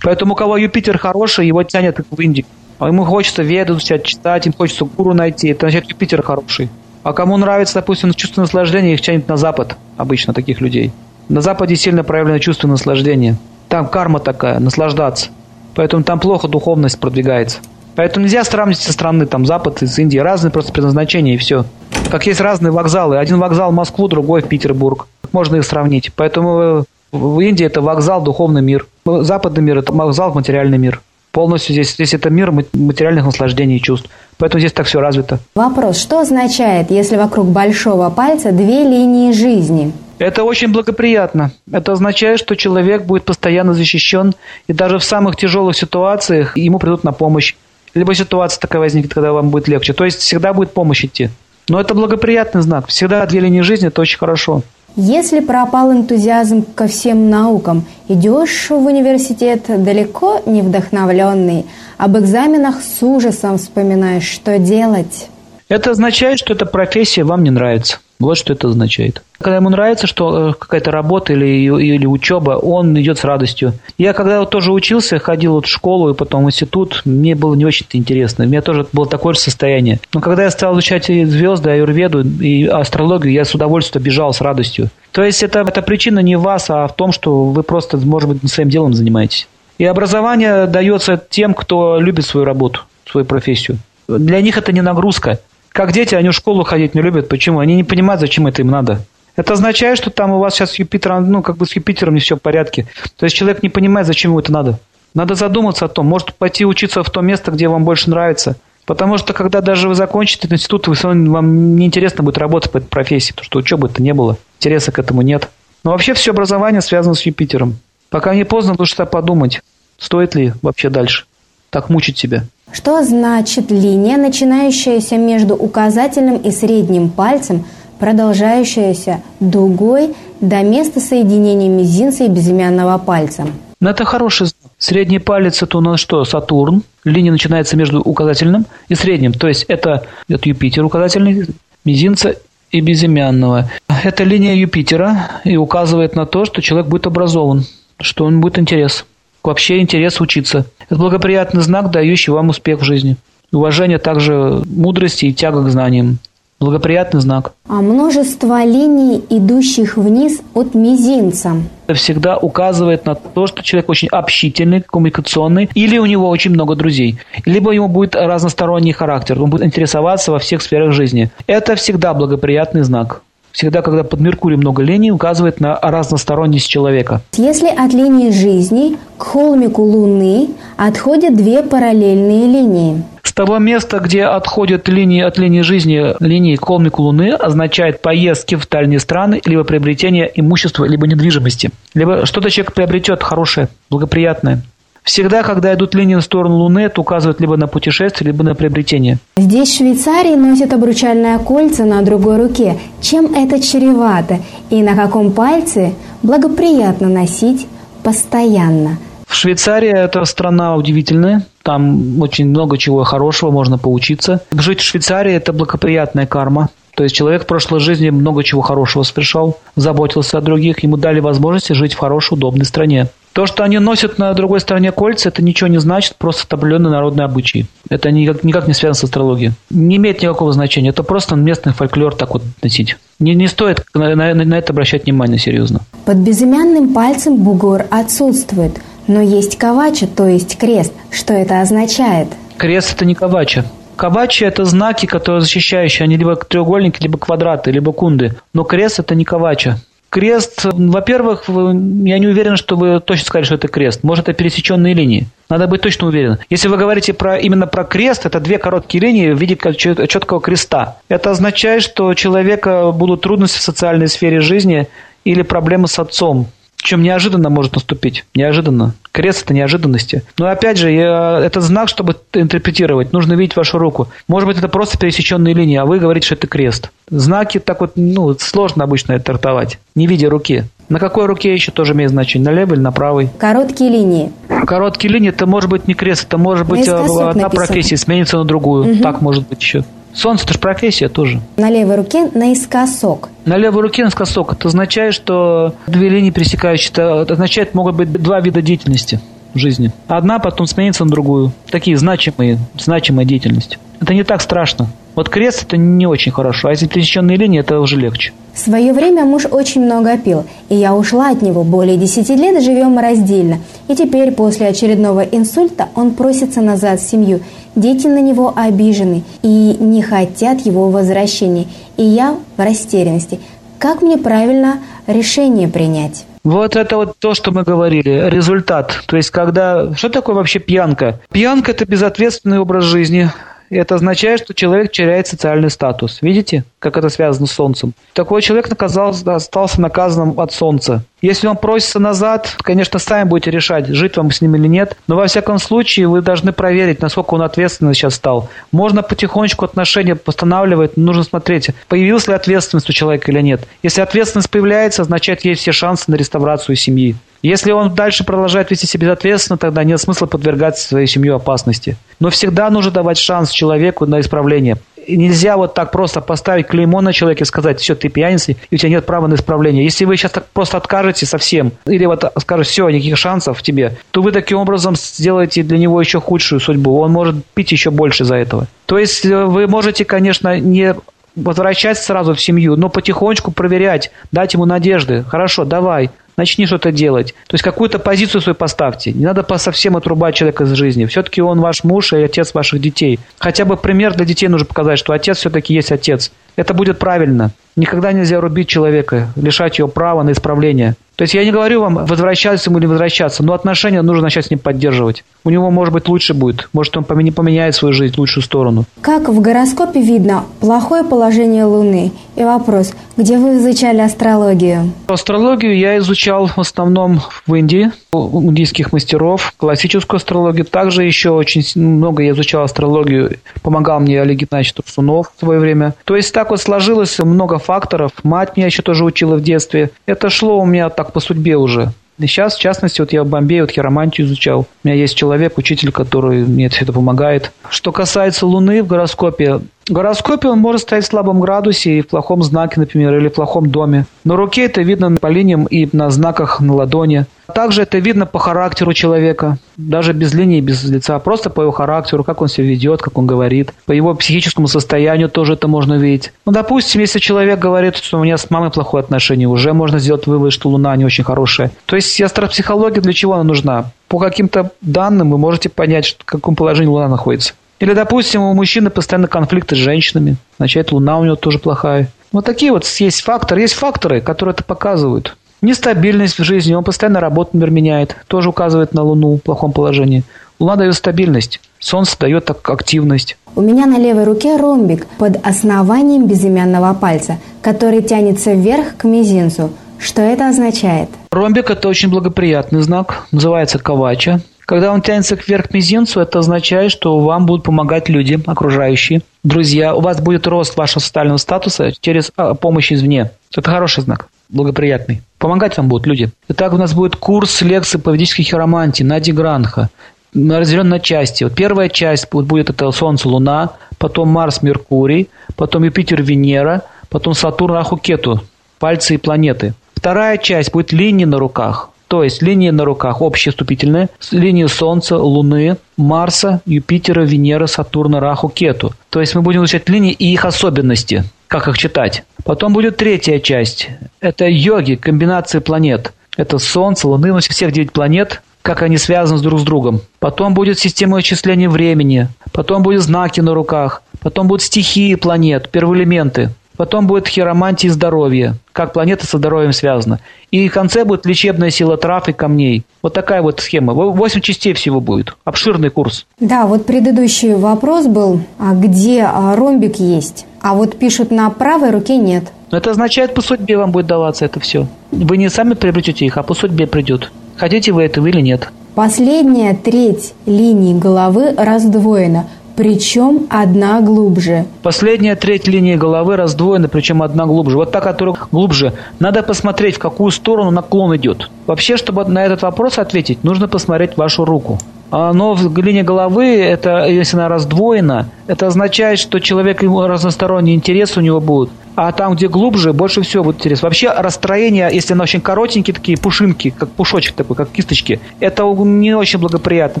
Поэтому у кого Юпитер хороший, его тянет в Индию. А ему хочется веду читать, читать, им хочется гуру найти. Это значит Юпитер хороший. А кому нравится, допустим, чувство наслаждения, их тянет на Запад обычно таких людей. На Западе сильно проявлено чувство наслаждения. Там карма такая, наслаждаться. Поэтому там плохо духовность продвигается. Поэтому нельзя сравнивать со страны, там, Запад из Индии. Разные просто предназначения и все. Как есть разные вокзалы. Один вокзал в Москву, другой в Петербург. Можно их сравнить. Поэтому э, в Индии это вокзал духовный мир. Западный мир это вокзал материальный мир. Полностью здесь, здесь это мир материальных наслаждений и чувств. Поэтому здесь так все развито. Вопрос, что означает, если вокруг большого пальца две линии жизни? Это очень благоприятно. Это означает, что человек будет постоянно защищен, и даже в самых тяжелых ситуациях ему придут на помощь. Либо ситуация такая возникнет, когда вам будет легче. То есть всегда будет помощь идти. Но это благоприятный знак. Всегда две линии жизни – это очень хорошо. Если пропал энтузиазм ко всем наукам, идешь в университет далеко не вдохновленный, об экзаменах с ужасом вспоминаешь, что делать. Это означает, что эта профессия вам не нравится. Вот что это означает. Когда ему нравится, что э, какая-то работа или, или учеба, он идет с радостью. Я когда вот тоже учился, ходил вот в школу и потом в институт, мне было не очень интересно. У меня тоже было такое же состояние. Но когда я стал изучать и звезды, аюрведу и астрологию, я с удовольствием бежал с радостью. То есть это, это причина не в вас, а в том, что вы просто, может быть, своим делом занимаетесь. И образование дается тем, кто любит свою работу, свою профессию. Для них это не нагрузка. Как дети, они в школу ходить не любят. Почему? Они не понимают, зачем это им надо. Это означает, что там у вас сейчас Юпитер, ну, как бы с Юпитером не все в порядке. То есть человек не понимает, зачем ему это надо. Надо задуматься о том, может пойти учиться в то место, где вам больше нравится. Потому что когда даже вы закончите институт, вы, вам неинтересно будет работать по этой профессии, потому что учебы это не было, интереса к этому нет. Но вообще все образование связано с Юпитером. Пока не поздно, лучше подумать, стоит ли вообще дальше так мучить себя. Что значит линия, начинающаяся между указательным и средним пальцем, продолжающаяся дугой до места соединения мизинца и безымянного пальца? Ну, это хороший знак. Средний палец это у нас что? Сатурн. Линия начинается между указательным и средним. То есть это, это Юпитер указательный, мизинца и безымянного. Это линия Юпитера и указывает на то, что человек будет образован, что он будет интерес вообще интерес учиться. Это благоприятный знак, дающий вам успех в жизни. Уважение также мудрости и тяга к знаниям. Благоприятный знак. А множество линий, идущих вниз от мизинца. Это всегда указывает на то, что человек очень общительный, коммуникационный, или у него очень много друзей. Либо у него будет разносторонний характер, он будет интересоваться во всех сферах жизни. Это всегда благоприятный знак всегда, когда под Меркурием много линий, указывает на разносторонность человека. Если от линии жизни к холмику Луны отходят две параллельные линии. С того места, где отходят линии от линии жизни, линии к холмику Луны, означает поездки в дальние страны, либо приобретение имущества, либо недвижимости. Либо что-то человек приобретет хорошее, благоприятное. Всегда, когда идут линии в сторону Луны, это указывает либо на путешествие, либо на приобретение. Здесь в Швейцарии носят обручальное кольцо на другой руке. Чем это чревато? И на каком пальце благоприятно носить постоянно? В Швейцарии это страна удивительная. Там очень много чего хорошего можно поучиться. Жить в Швейцарии – это благоприятная карма. То есть человек в прошлой жизни много чего хорошего совершал, заботился о других, ему дали возможность жить в хорошей, удобной стране. То, что они носят на другой стороне кольца, это ничего не значит, просто определенные народные обычаи. Это никак, никак не связано с астрологией. Не имеет никакого значения. Это просто местный фольклор так вот носить. Не, не стоит на, на, на это обращать внимание серьезно. Под безымянным пальцем бугор отсутствует, но есть кавача, то есть крест. Что это означает? Крест – это не кавача. Кавачи – это знаки, которые защищающие, они либо треугольники, либо квадраты, либо кунды. Но крест – это не кавача. Крест, во-первых, я не уверен, что вы точно сказали, что это крест. Может, это пересеченные линии. Надо быть точно уверен. Если вы говорите про, именно про крест, это две короткие линии в виде четкого креста. Это означает, что у человека будут трудности в социальной сфере жизни или проблемы с отцом. Чем неожиданно может наступить. Неожиданно. Крест – это неожиданности. Но опять же, я, это знак, чтобы интерпретировать. Нужно видеть вашу руку. Может быть, это просто пересеченные линии, а вы говорите, что это крест. Знаки так вот, ну, сложно обычно это трактовать, не видя руки. На какой руке еще тоже имеет значение? На левой или на правой? Короткие линии. Короткие линии – это может быть не крест, это может быть одна написано. профессия сменится на другую. Угу. Так может быть еще. Солнце – это же профессия тоже. На левой руке наискосок. На левой руке наискосок. Это означает, что две линии пересекающие. Это означает, могут быть два вида деятельности в жизни. Одна потом сменится на другую. Такие значимые, значимая деятельность. Это не так страшно. Вот крест это не очень хорошо, а если пересеченные линии, это уже легче. В свое время муж очень много пил, и я ушла от него. Более десяти лет живем раздельно. И теперь, после очередного инсульта, он просится назад в семью. Дети на него обижены и не хотят его возвращения. И я в растерянности. Как мне правильно решение принять? Вот это вот то, что мы говорили, результат. То есть, когда... Что такое вообще пьянка? Пьянка – это безответственный образ жизни, и это означает, что человек теряет социальный статус. Видите, как это связано с Солнцем? Такой человек наказался, остался наказанным от Солнца. Если он просится назад, конечно, сами будете решать, жить вам с ним или нет. Но во всяком случае вы должны проверить, насколько он ответственный сейчас стал. Можно потихонечку отношения постанавливать, но нужно смотреть, появилась ли ответственность у человека или нет. Если ответственность появляется, означает, есть все шансы на реставрацию семьи. Если он дальше продолжает вести себя безответственно, тогда нет смысла подвергать свою семью опасности. Но всегда нужно давать шанс человеку на исправление. И нельзя вот так просто поставить клеймо на человека и сказать, все, ты пьяница, и у тебя нет права на исправление. Если вы сейчас так просто откажете совсем, или вот скажете, все, никаких шансов тебе, то вы таким образом сделаете для него еще худшую судьбу. Он может пить еще больше за этого. То есть э, вы можете, конечно, не возвращаться сразу в семью, но потихонечку проверять, дать ему надежды. Хорошо, давай, начни что-то делать. То есть какую-то позицию свою поставьте. Не надо по совсем отрубать человека из жизни. Все-таки он ваш муж и отец ваших детей. Хотя бы пример для детей нужно показать, что отец все-таки есть отец. Это будет правильно. Никогда нельзя рубить человека, лишать его права на исправление. То есть я не говорю вам возвращаться ему или возвращаться, но отношения нужно начать с ним поддерживать. У него, может быть, лучше будет. Может, он поменяет свою жизнь в лучшую сторону. Как в гороскопе видно плохое положение Луны? И вопрос, где вы изучали астрологию? Астрологию я изучал в основном в Индии, у индийских мастеров, классическую астрологию. Также еще очень много я изучал астрологию. Помогал мне Олег Геннадьевич Турсунов в свое время. То есть так вот сложилось много факторов. Мать меня еще тоже учила в детстве. Это шло у меня так по судьбе уже. И сейчас, в частности, вот я в Бомбее вот хиромантию изучал. У меня есть человек, учитель, который мне все это помогает. Что касается Луны в гороскопе, гороскопе он может стоять в слабом градусе и в плохом знаке, например, или в плохом доме. На руке это видно по линиям и на знаках на ладони. Также это видно по характеру человека, даже без линии, без лица, просто по его характеру, как он себя ведет, как он говорит. По его психическому состоянию тоже это можно видеть. Ну, допустим, если человек говорит, что у меня с мамой плохое отношение, уже можно сделать вывод, что Луна не очень хорошая. То есть астропсихология для чего она нужна? По каким-то данным вы можете понять, в каком положении Луна находится. Или, допустим, у мужчины постоянно конфликты с женщинами, значит, Луна у него тоже плохая. Вот такие вот есть факторы. Есть факторы, которые это показывают. Нестабильность в жизни, он постоянно работу, например, меняет, тоже указывает на Луну в плохом положении. Луна дает стабильность, Солнце дает так активность. У меня на левой руке ромбик под основанием безымянного пальца, который тянется вверх к мизинцу. Что это означает? Ромбик – это очень благоприятный знак, называется кавача. Когда он тянется вверх к мизинцу, это означает, что вам будут помогать люди, окружающие, друзья. У вас будет рост вашего социального статуса через а, помощь извне. Это хороший знак, благоприятный. Помогать вам будут люди. Итак, у нас будет курс лекций по ведической хиромантии Нади Гранха. Разделен на части. Вот первая часть будет это Солнце, Луна, потом Марс, Меркурий, потом Юпитер, Венера, потом Сатурн, Раху, Кету, пальцы и планеты. Вторая часть будет линии на руках. То есть линии на руках общие вступительные, линии Солнца, Луны, Марса, Юпитера, Венеры, Сатурна, Раху, Кету. То есть мы будем изучать линии и их особенности, как их читать. Потом будет третья часть. Это йоги, комбинации планет. Это Солнце, Луны, ну, всех девять планет, как они связаны друг с другом. Потом будет система вычисления времени. Потом будут знаки на руках. Потом будут стихии планет, первоэлементы. Потом будет хиромантия и здоровье, как планета со здоровьем связана. И в конце будет лечебная сила трав и камней. Вот такая вот схема. Восемь частей всего будет. Обширный курс. Да, вот предыдущий вопрос был, а где а, ромбик есть? А вот пишут на правой руке нет. Но это означает, по судьбе вам будет даваться это все. Вы не сами приобретете их, а по судьбе придет. Хотите вы этого или нет. Последняя треть линии головы раздвоена – причем одна глубже. Последняя треть линии головы раздвоена, причем одна глубже. Вот та, которая глубже. Надо посмотреть, в какую сторону наклон идет. Вообще, чтобы на этот вопрос ответить, нужно посмотреть вашу руку. А, но в линии головы, это, если она раздвоена, это означает, что человек, ему разносторонний интерес у него будет. А там, где глубже, больше всего будет интерес. Вообще расстроение, если оно очень коротенькие такие пушинки, как пушочек такой, как кисточки, это не очень благоприятно.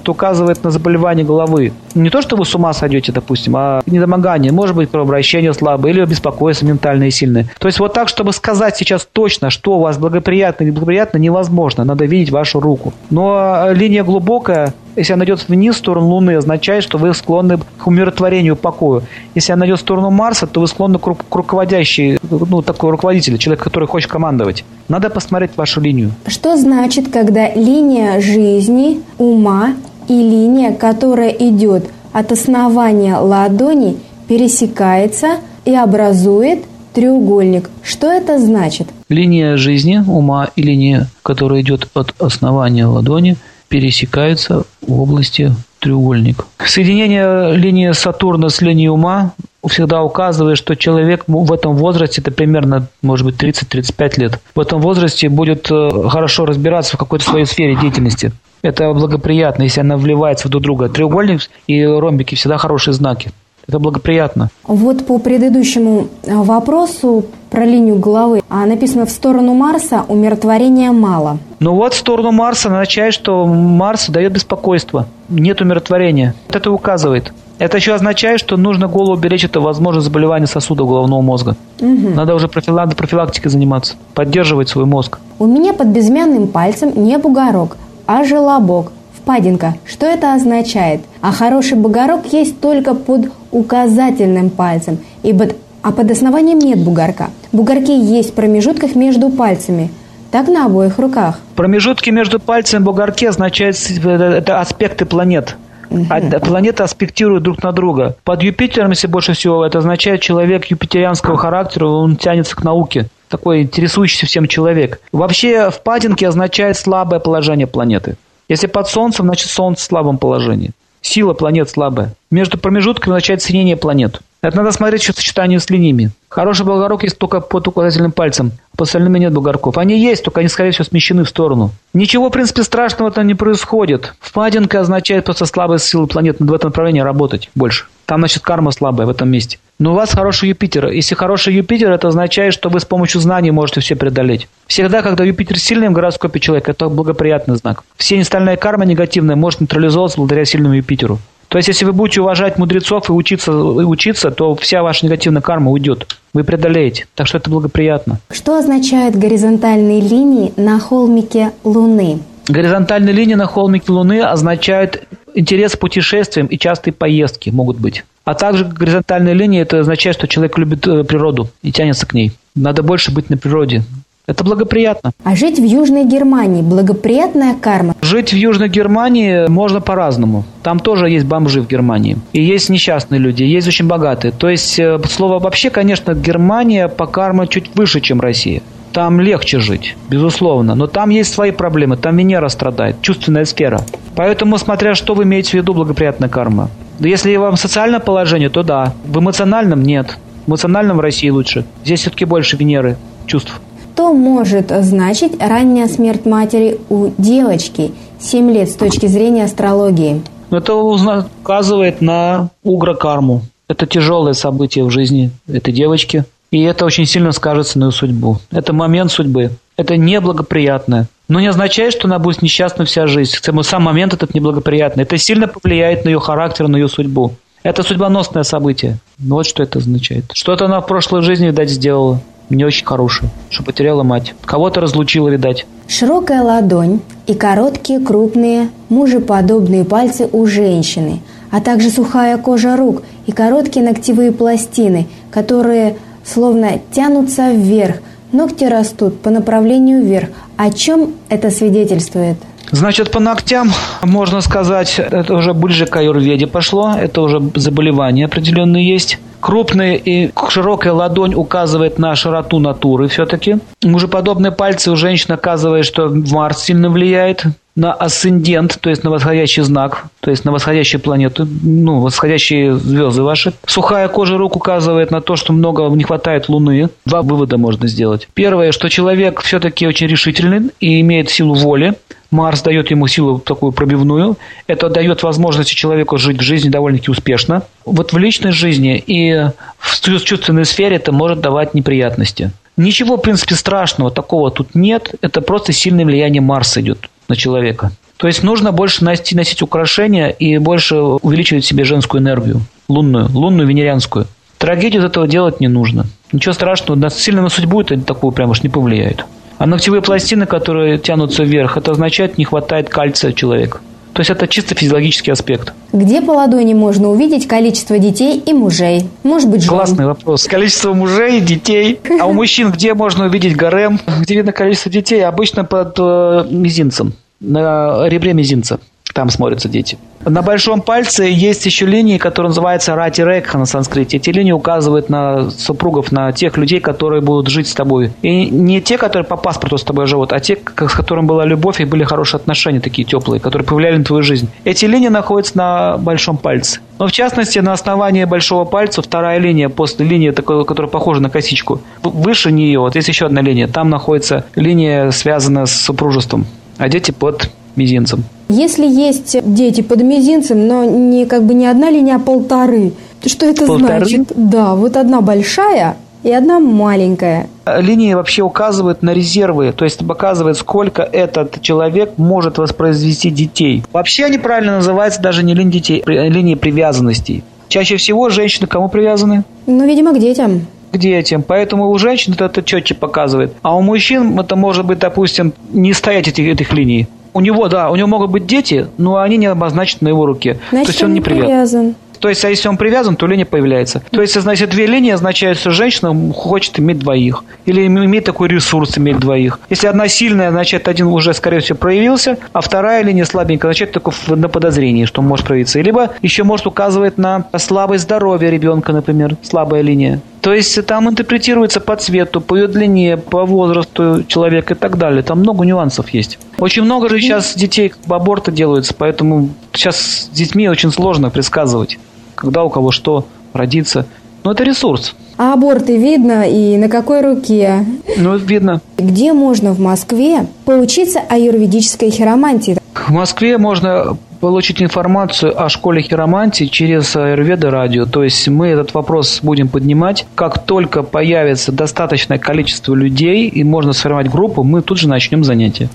Это указывает на заболевание головы. Не то, что вы с ума сойдете, допустим, а недомогание. Может быть, кровообращение слабое или беспокойство ментальное и сильное. То есть вот так, чтобы сказать сейчас точно, что у вас благоприятно или благоприятно, невозможно. Надо видеть вашу руку. Но линия глубокая, если она идет вниз в сторону Луны, означает, что вы склонны к умиротворению, покою. Если она идет в сторону Марса, то вы склонны к, к руководящей, ну, такой руководитель, человек, который хочет командовать. Надо посмотреть вашу линию. Что значит, когда линия жизни, ума и линия, которая идет от основания ладони, пересекается и образует треугольник. Что это значит? Линия жизни, ума и линия, которая идет от основания ладони – пересекаются в области треугольник. Соединение линии Сатурна с линией ума всегда указывает, что человек в этом возрасте, это примерно, может быть, 30-35 лет, в этом возрасте будет э, хорошо разбираться в какой-то своей сфере деятельности. Это благоприятно, если она вливается в друг друга. Треугольник и ромбики всегда хорошие знаки. Это благоприятно. Вот по предыдущему э, вопросу про линию головы а написано в сторону Марса умиротворения мало. Ну вот в сторону Марса означает, что Марс дает беспокойство, нет умиротворения. Вот это указывает. Это еще означает, что нужно голову беречь от возможного заболевания сосудов головного мозга. Угу. Надо уже профилак, профилактикой заниматься, поддерживать свой мозг. У меня под безымянным пальцем не бугорок, а желобок впадинка. Что это означает? А хороший бугорок есть только под указательным пальцем, ибо а под основанием нет бугорка. Бугорки есть в промежутках между пальцами. Так на обоих руках. Промежутки между пальцами и бугорки означают это аспекты планет. Угу. планеты аспектируют друг на друга. Под Юпитером, если больше всего, это означает человек юпитерианского характера, он тянется к науке такой интересующийся всем человек. Вообще впадинки означает слабое положение планеты. Если под Солнцем, значит Солнце в слабом положении. Сила планет слабая. Между промежутками означает соединение планет. Это надо смотреть еще сочетание с линиями. Хороший бугорок есть только под указательным пальцем. По остальным нет бугорков. Они есть, только они, скорее всего, смещены в сторону. Ничего, в принципе, страшного там не происходит. Впадинка означает просто слабая сила планет. Надо в этом направлении работать больше. Там, значит, карма слабая в этом месте. Но у вас хороший Юпитер. Если хороший Юпитер, это означает, что вы с помощью знаний можете все преодолеть. Всегда, когда Юпитер сильный в гороскопе человека, это благоприятный знак. Все остальная карма негативная может нейтрализовываться благодаря сильному Юпитеру. То есть, если вы будете уважать мудрецов и учиться, и учиться, то вся ваша негативная карма уйдет. Вы преодолеете. Так что это благоприятно. Что означают горизонтальные линии на холмике Луны? Горизонтальные линии на холмике Луны означают интерес к путешествиям и частые поездки могут быть. А также горизонтальные линии – это означает, что человек любит э, природу и тянется к ней. Надо больше быть на природе. Это благоприятно. А жить в Южной Германии – благоприятная карма? Жить в Южной Германии можно по-разному. Там тоже есть бомжи в Германии. И есть несчастные люди, есть очень богатые. То есть, э, слово вообще, конечно, Германия по карме чуть выше, чем Россия. Там легче жить, безусловно. Но там есть свои проблемы. Там Венера страдает, чувственная сфера. Поэтому, смотря что вы имеете в виду, благоприятная карма. Если вам социальное положение, то да. В эмоциональном нет. В эмоциональном в России лучше. Здесь все-таки больше Венеры чувств. Что может значить ранняя смерть матери у девочки 7 лет с точки зрения астрологии? Это указывает на угрокарму. Это тяжелое событие в жизни этой девочки. И это очень сильно скажется на ее судьбу. Это момент судьбы. Это неблагоприятное. Но не означает, что она будет несчастна вся жизнь. Сам момент этот неблагоприятный. Это сильно повлияет на ее характер, на ее судьбу. Это судьбоносное событие. Вот что это означает. Что-то она в прошлой жизни, видать, сделала. Не очень хорошее. Что потеряла мать. Кого-то разлучила, видать. Широкая ладонь и короткие, крупные, мужеподобные пальцы у женщины, а также сухая кожа рук и короткие ногтевые пластины, которые словно тянутся вверх, ногти растут по направлению вверх. О чем это свидетельствует? Значит, по ногтям, можно сказать, это уже ближе к аюрведе пошло, это уже заболевания определенные есть. Крупная и широкая ладонь указывает на широту натуры все-таки. Мужеподобные пальцы у женщин оказывает, что Марс сильно влияет на асцендент, то есть на восходящий знак, то есть на восходящие планеты, ну, восходящие звезды ваши. Сухая кожа рук указывает на то, что много не хватает Луны. Два вывода можно сделать. Первое, что человек все-таки очень решительный и имеет силу воли. Марс дает ему силу такую пробивную. Это дает возможность человеку жить в жизни довольно-таки успешно. Вот в личной жизни и в чувственной сфере это может давать неприятности. Ничего, в принципе, страшного такого тут нет. Это просто сильное влияние Марса идет на человека. То есть нужно больше носить, носить украшения и больше увеличивать себе женскую энергию, лунную, лунную, венерианскую. Трагедию из этого делать не нужно. Ничего страшного, сильно на судьбу это такого прям уж не повлияет. А ногтевые пластины, которые тянутся вверх, это означает, не хватает кальция человека. То есть это чисто физиологический аспект. Где по ладони можно увидеть количество детей и мужей? Может быть, жен? Классный вопрос. Количество мужей, детей. А у мужчин где можно увидеть гарем? Где видно количество детей? Обычно под э, мизинцем, на ребре мизинца. Там смотрятся дети. На большом пальце есть еще линии, которые называются рати рекха на санскрите. Эти линии указывают на супругов, на тех людей, которые будут жить с тобой. И не те, которые по паспорту с тобой живут, а те, с которыми была любовь и были хорошие отношения такие теплые, которые повлияли на твою жизнь. Эти линии находятся на большом пальце. Но в частности, на основании большого пальца вторая линия, после линии, которая похожа на косичку, выше нее, вот есть еще одна линия, там находится линия, связанная с супружеством, а дети под мизинцем. Если есть дети под мизинцем, но не как бы не одна линия, а полторы, то что это полторы? значит? Да, вот одна большая и одна маленькая. Линии вообще указывают на резервы, то есть показывает, сколько этот человек может воспроизвести детей. Вообще они правильно называются даже не линии детей, а линии привязанностей. Чаще всего женщины к кому привязаны? Ну, видимо, к детям к детям. Поэтому у женщин это четче показывает. А у мужчин это может быть, допустим, не стоять этих, этих линий. У него, да, у него могут быть дети, но они не обозначены на его руке. Значит, То есть он, он не привязан. привязан. То есть, а если он привязан, то линия появляется. То есть, значит, две линии означают, что женщина хочет иметь двоих. Или иметь такой ресурс, иметь двоих. Если одна сильная, значит, один уже, скорее всего, проявился, а вторая линия слабенькая, значит, только на подозрении, что может проявиться. Либо еще может указывать на слабость здоровья ребенка, например, слабая линия. То есть там интерпретируется по цвету, по ее длине, по возрасту человека и так далее. Там много нюансов есть. Очень много же сейчас детей аборты делаются, поэтому сейчас с детьми очень сложно предсказывать, когда у кого что родится. Но это ресурс. А аборты видно и на какой руке? Ну, видно. Где можно в Москве поучиться аюрведической хиромантии? В Москве можно получить информацию о школе хиромантии через Аюрведа радио. То есть мы этот вопрос будем поднимать. Как только появится достаточное количество людей и можно сформировать группу, мы тут же начнем занятия.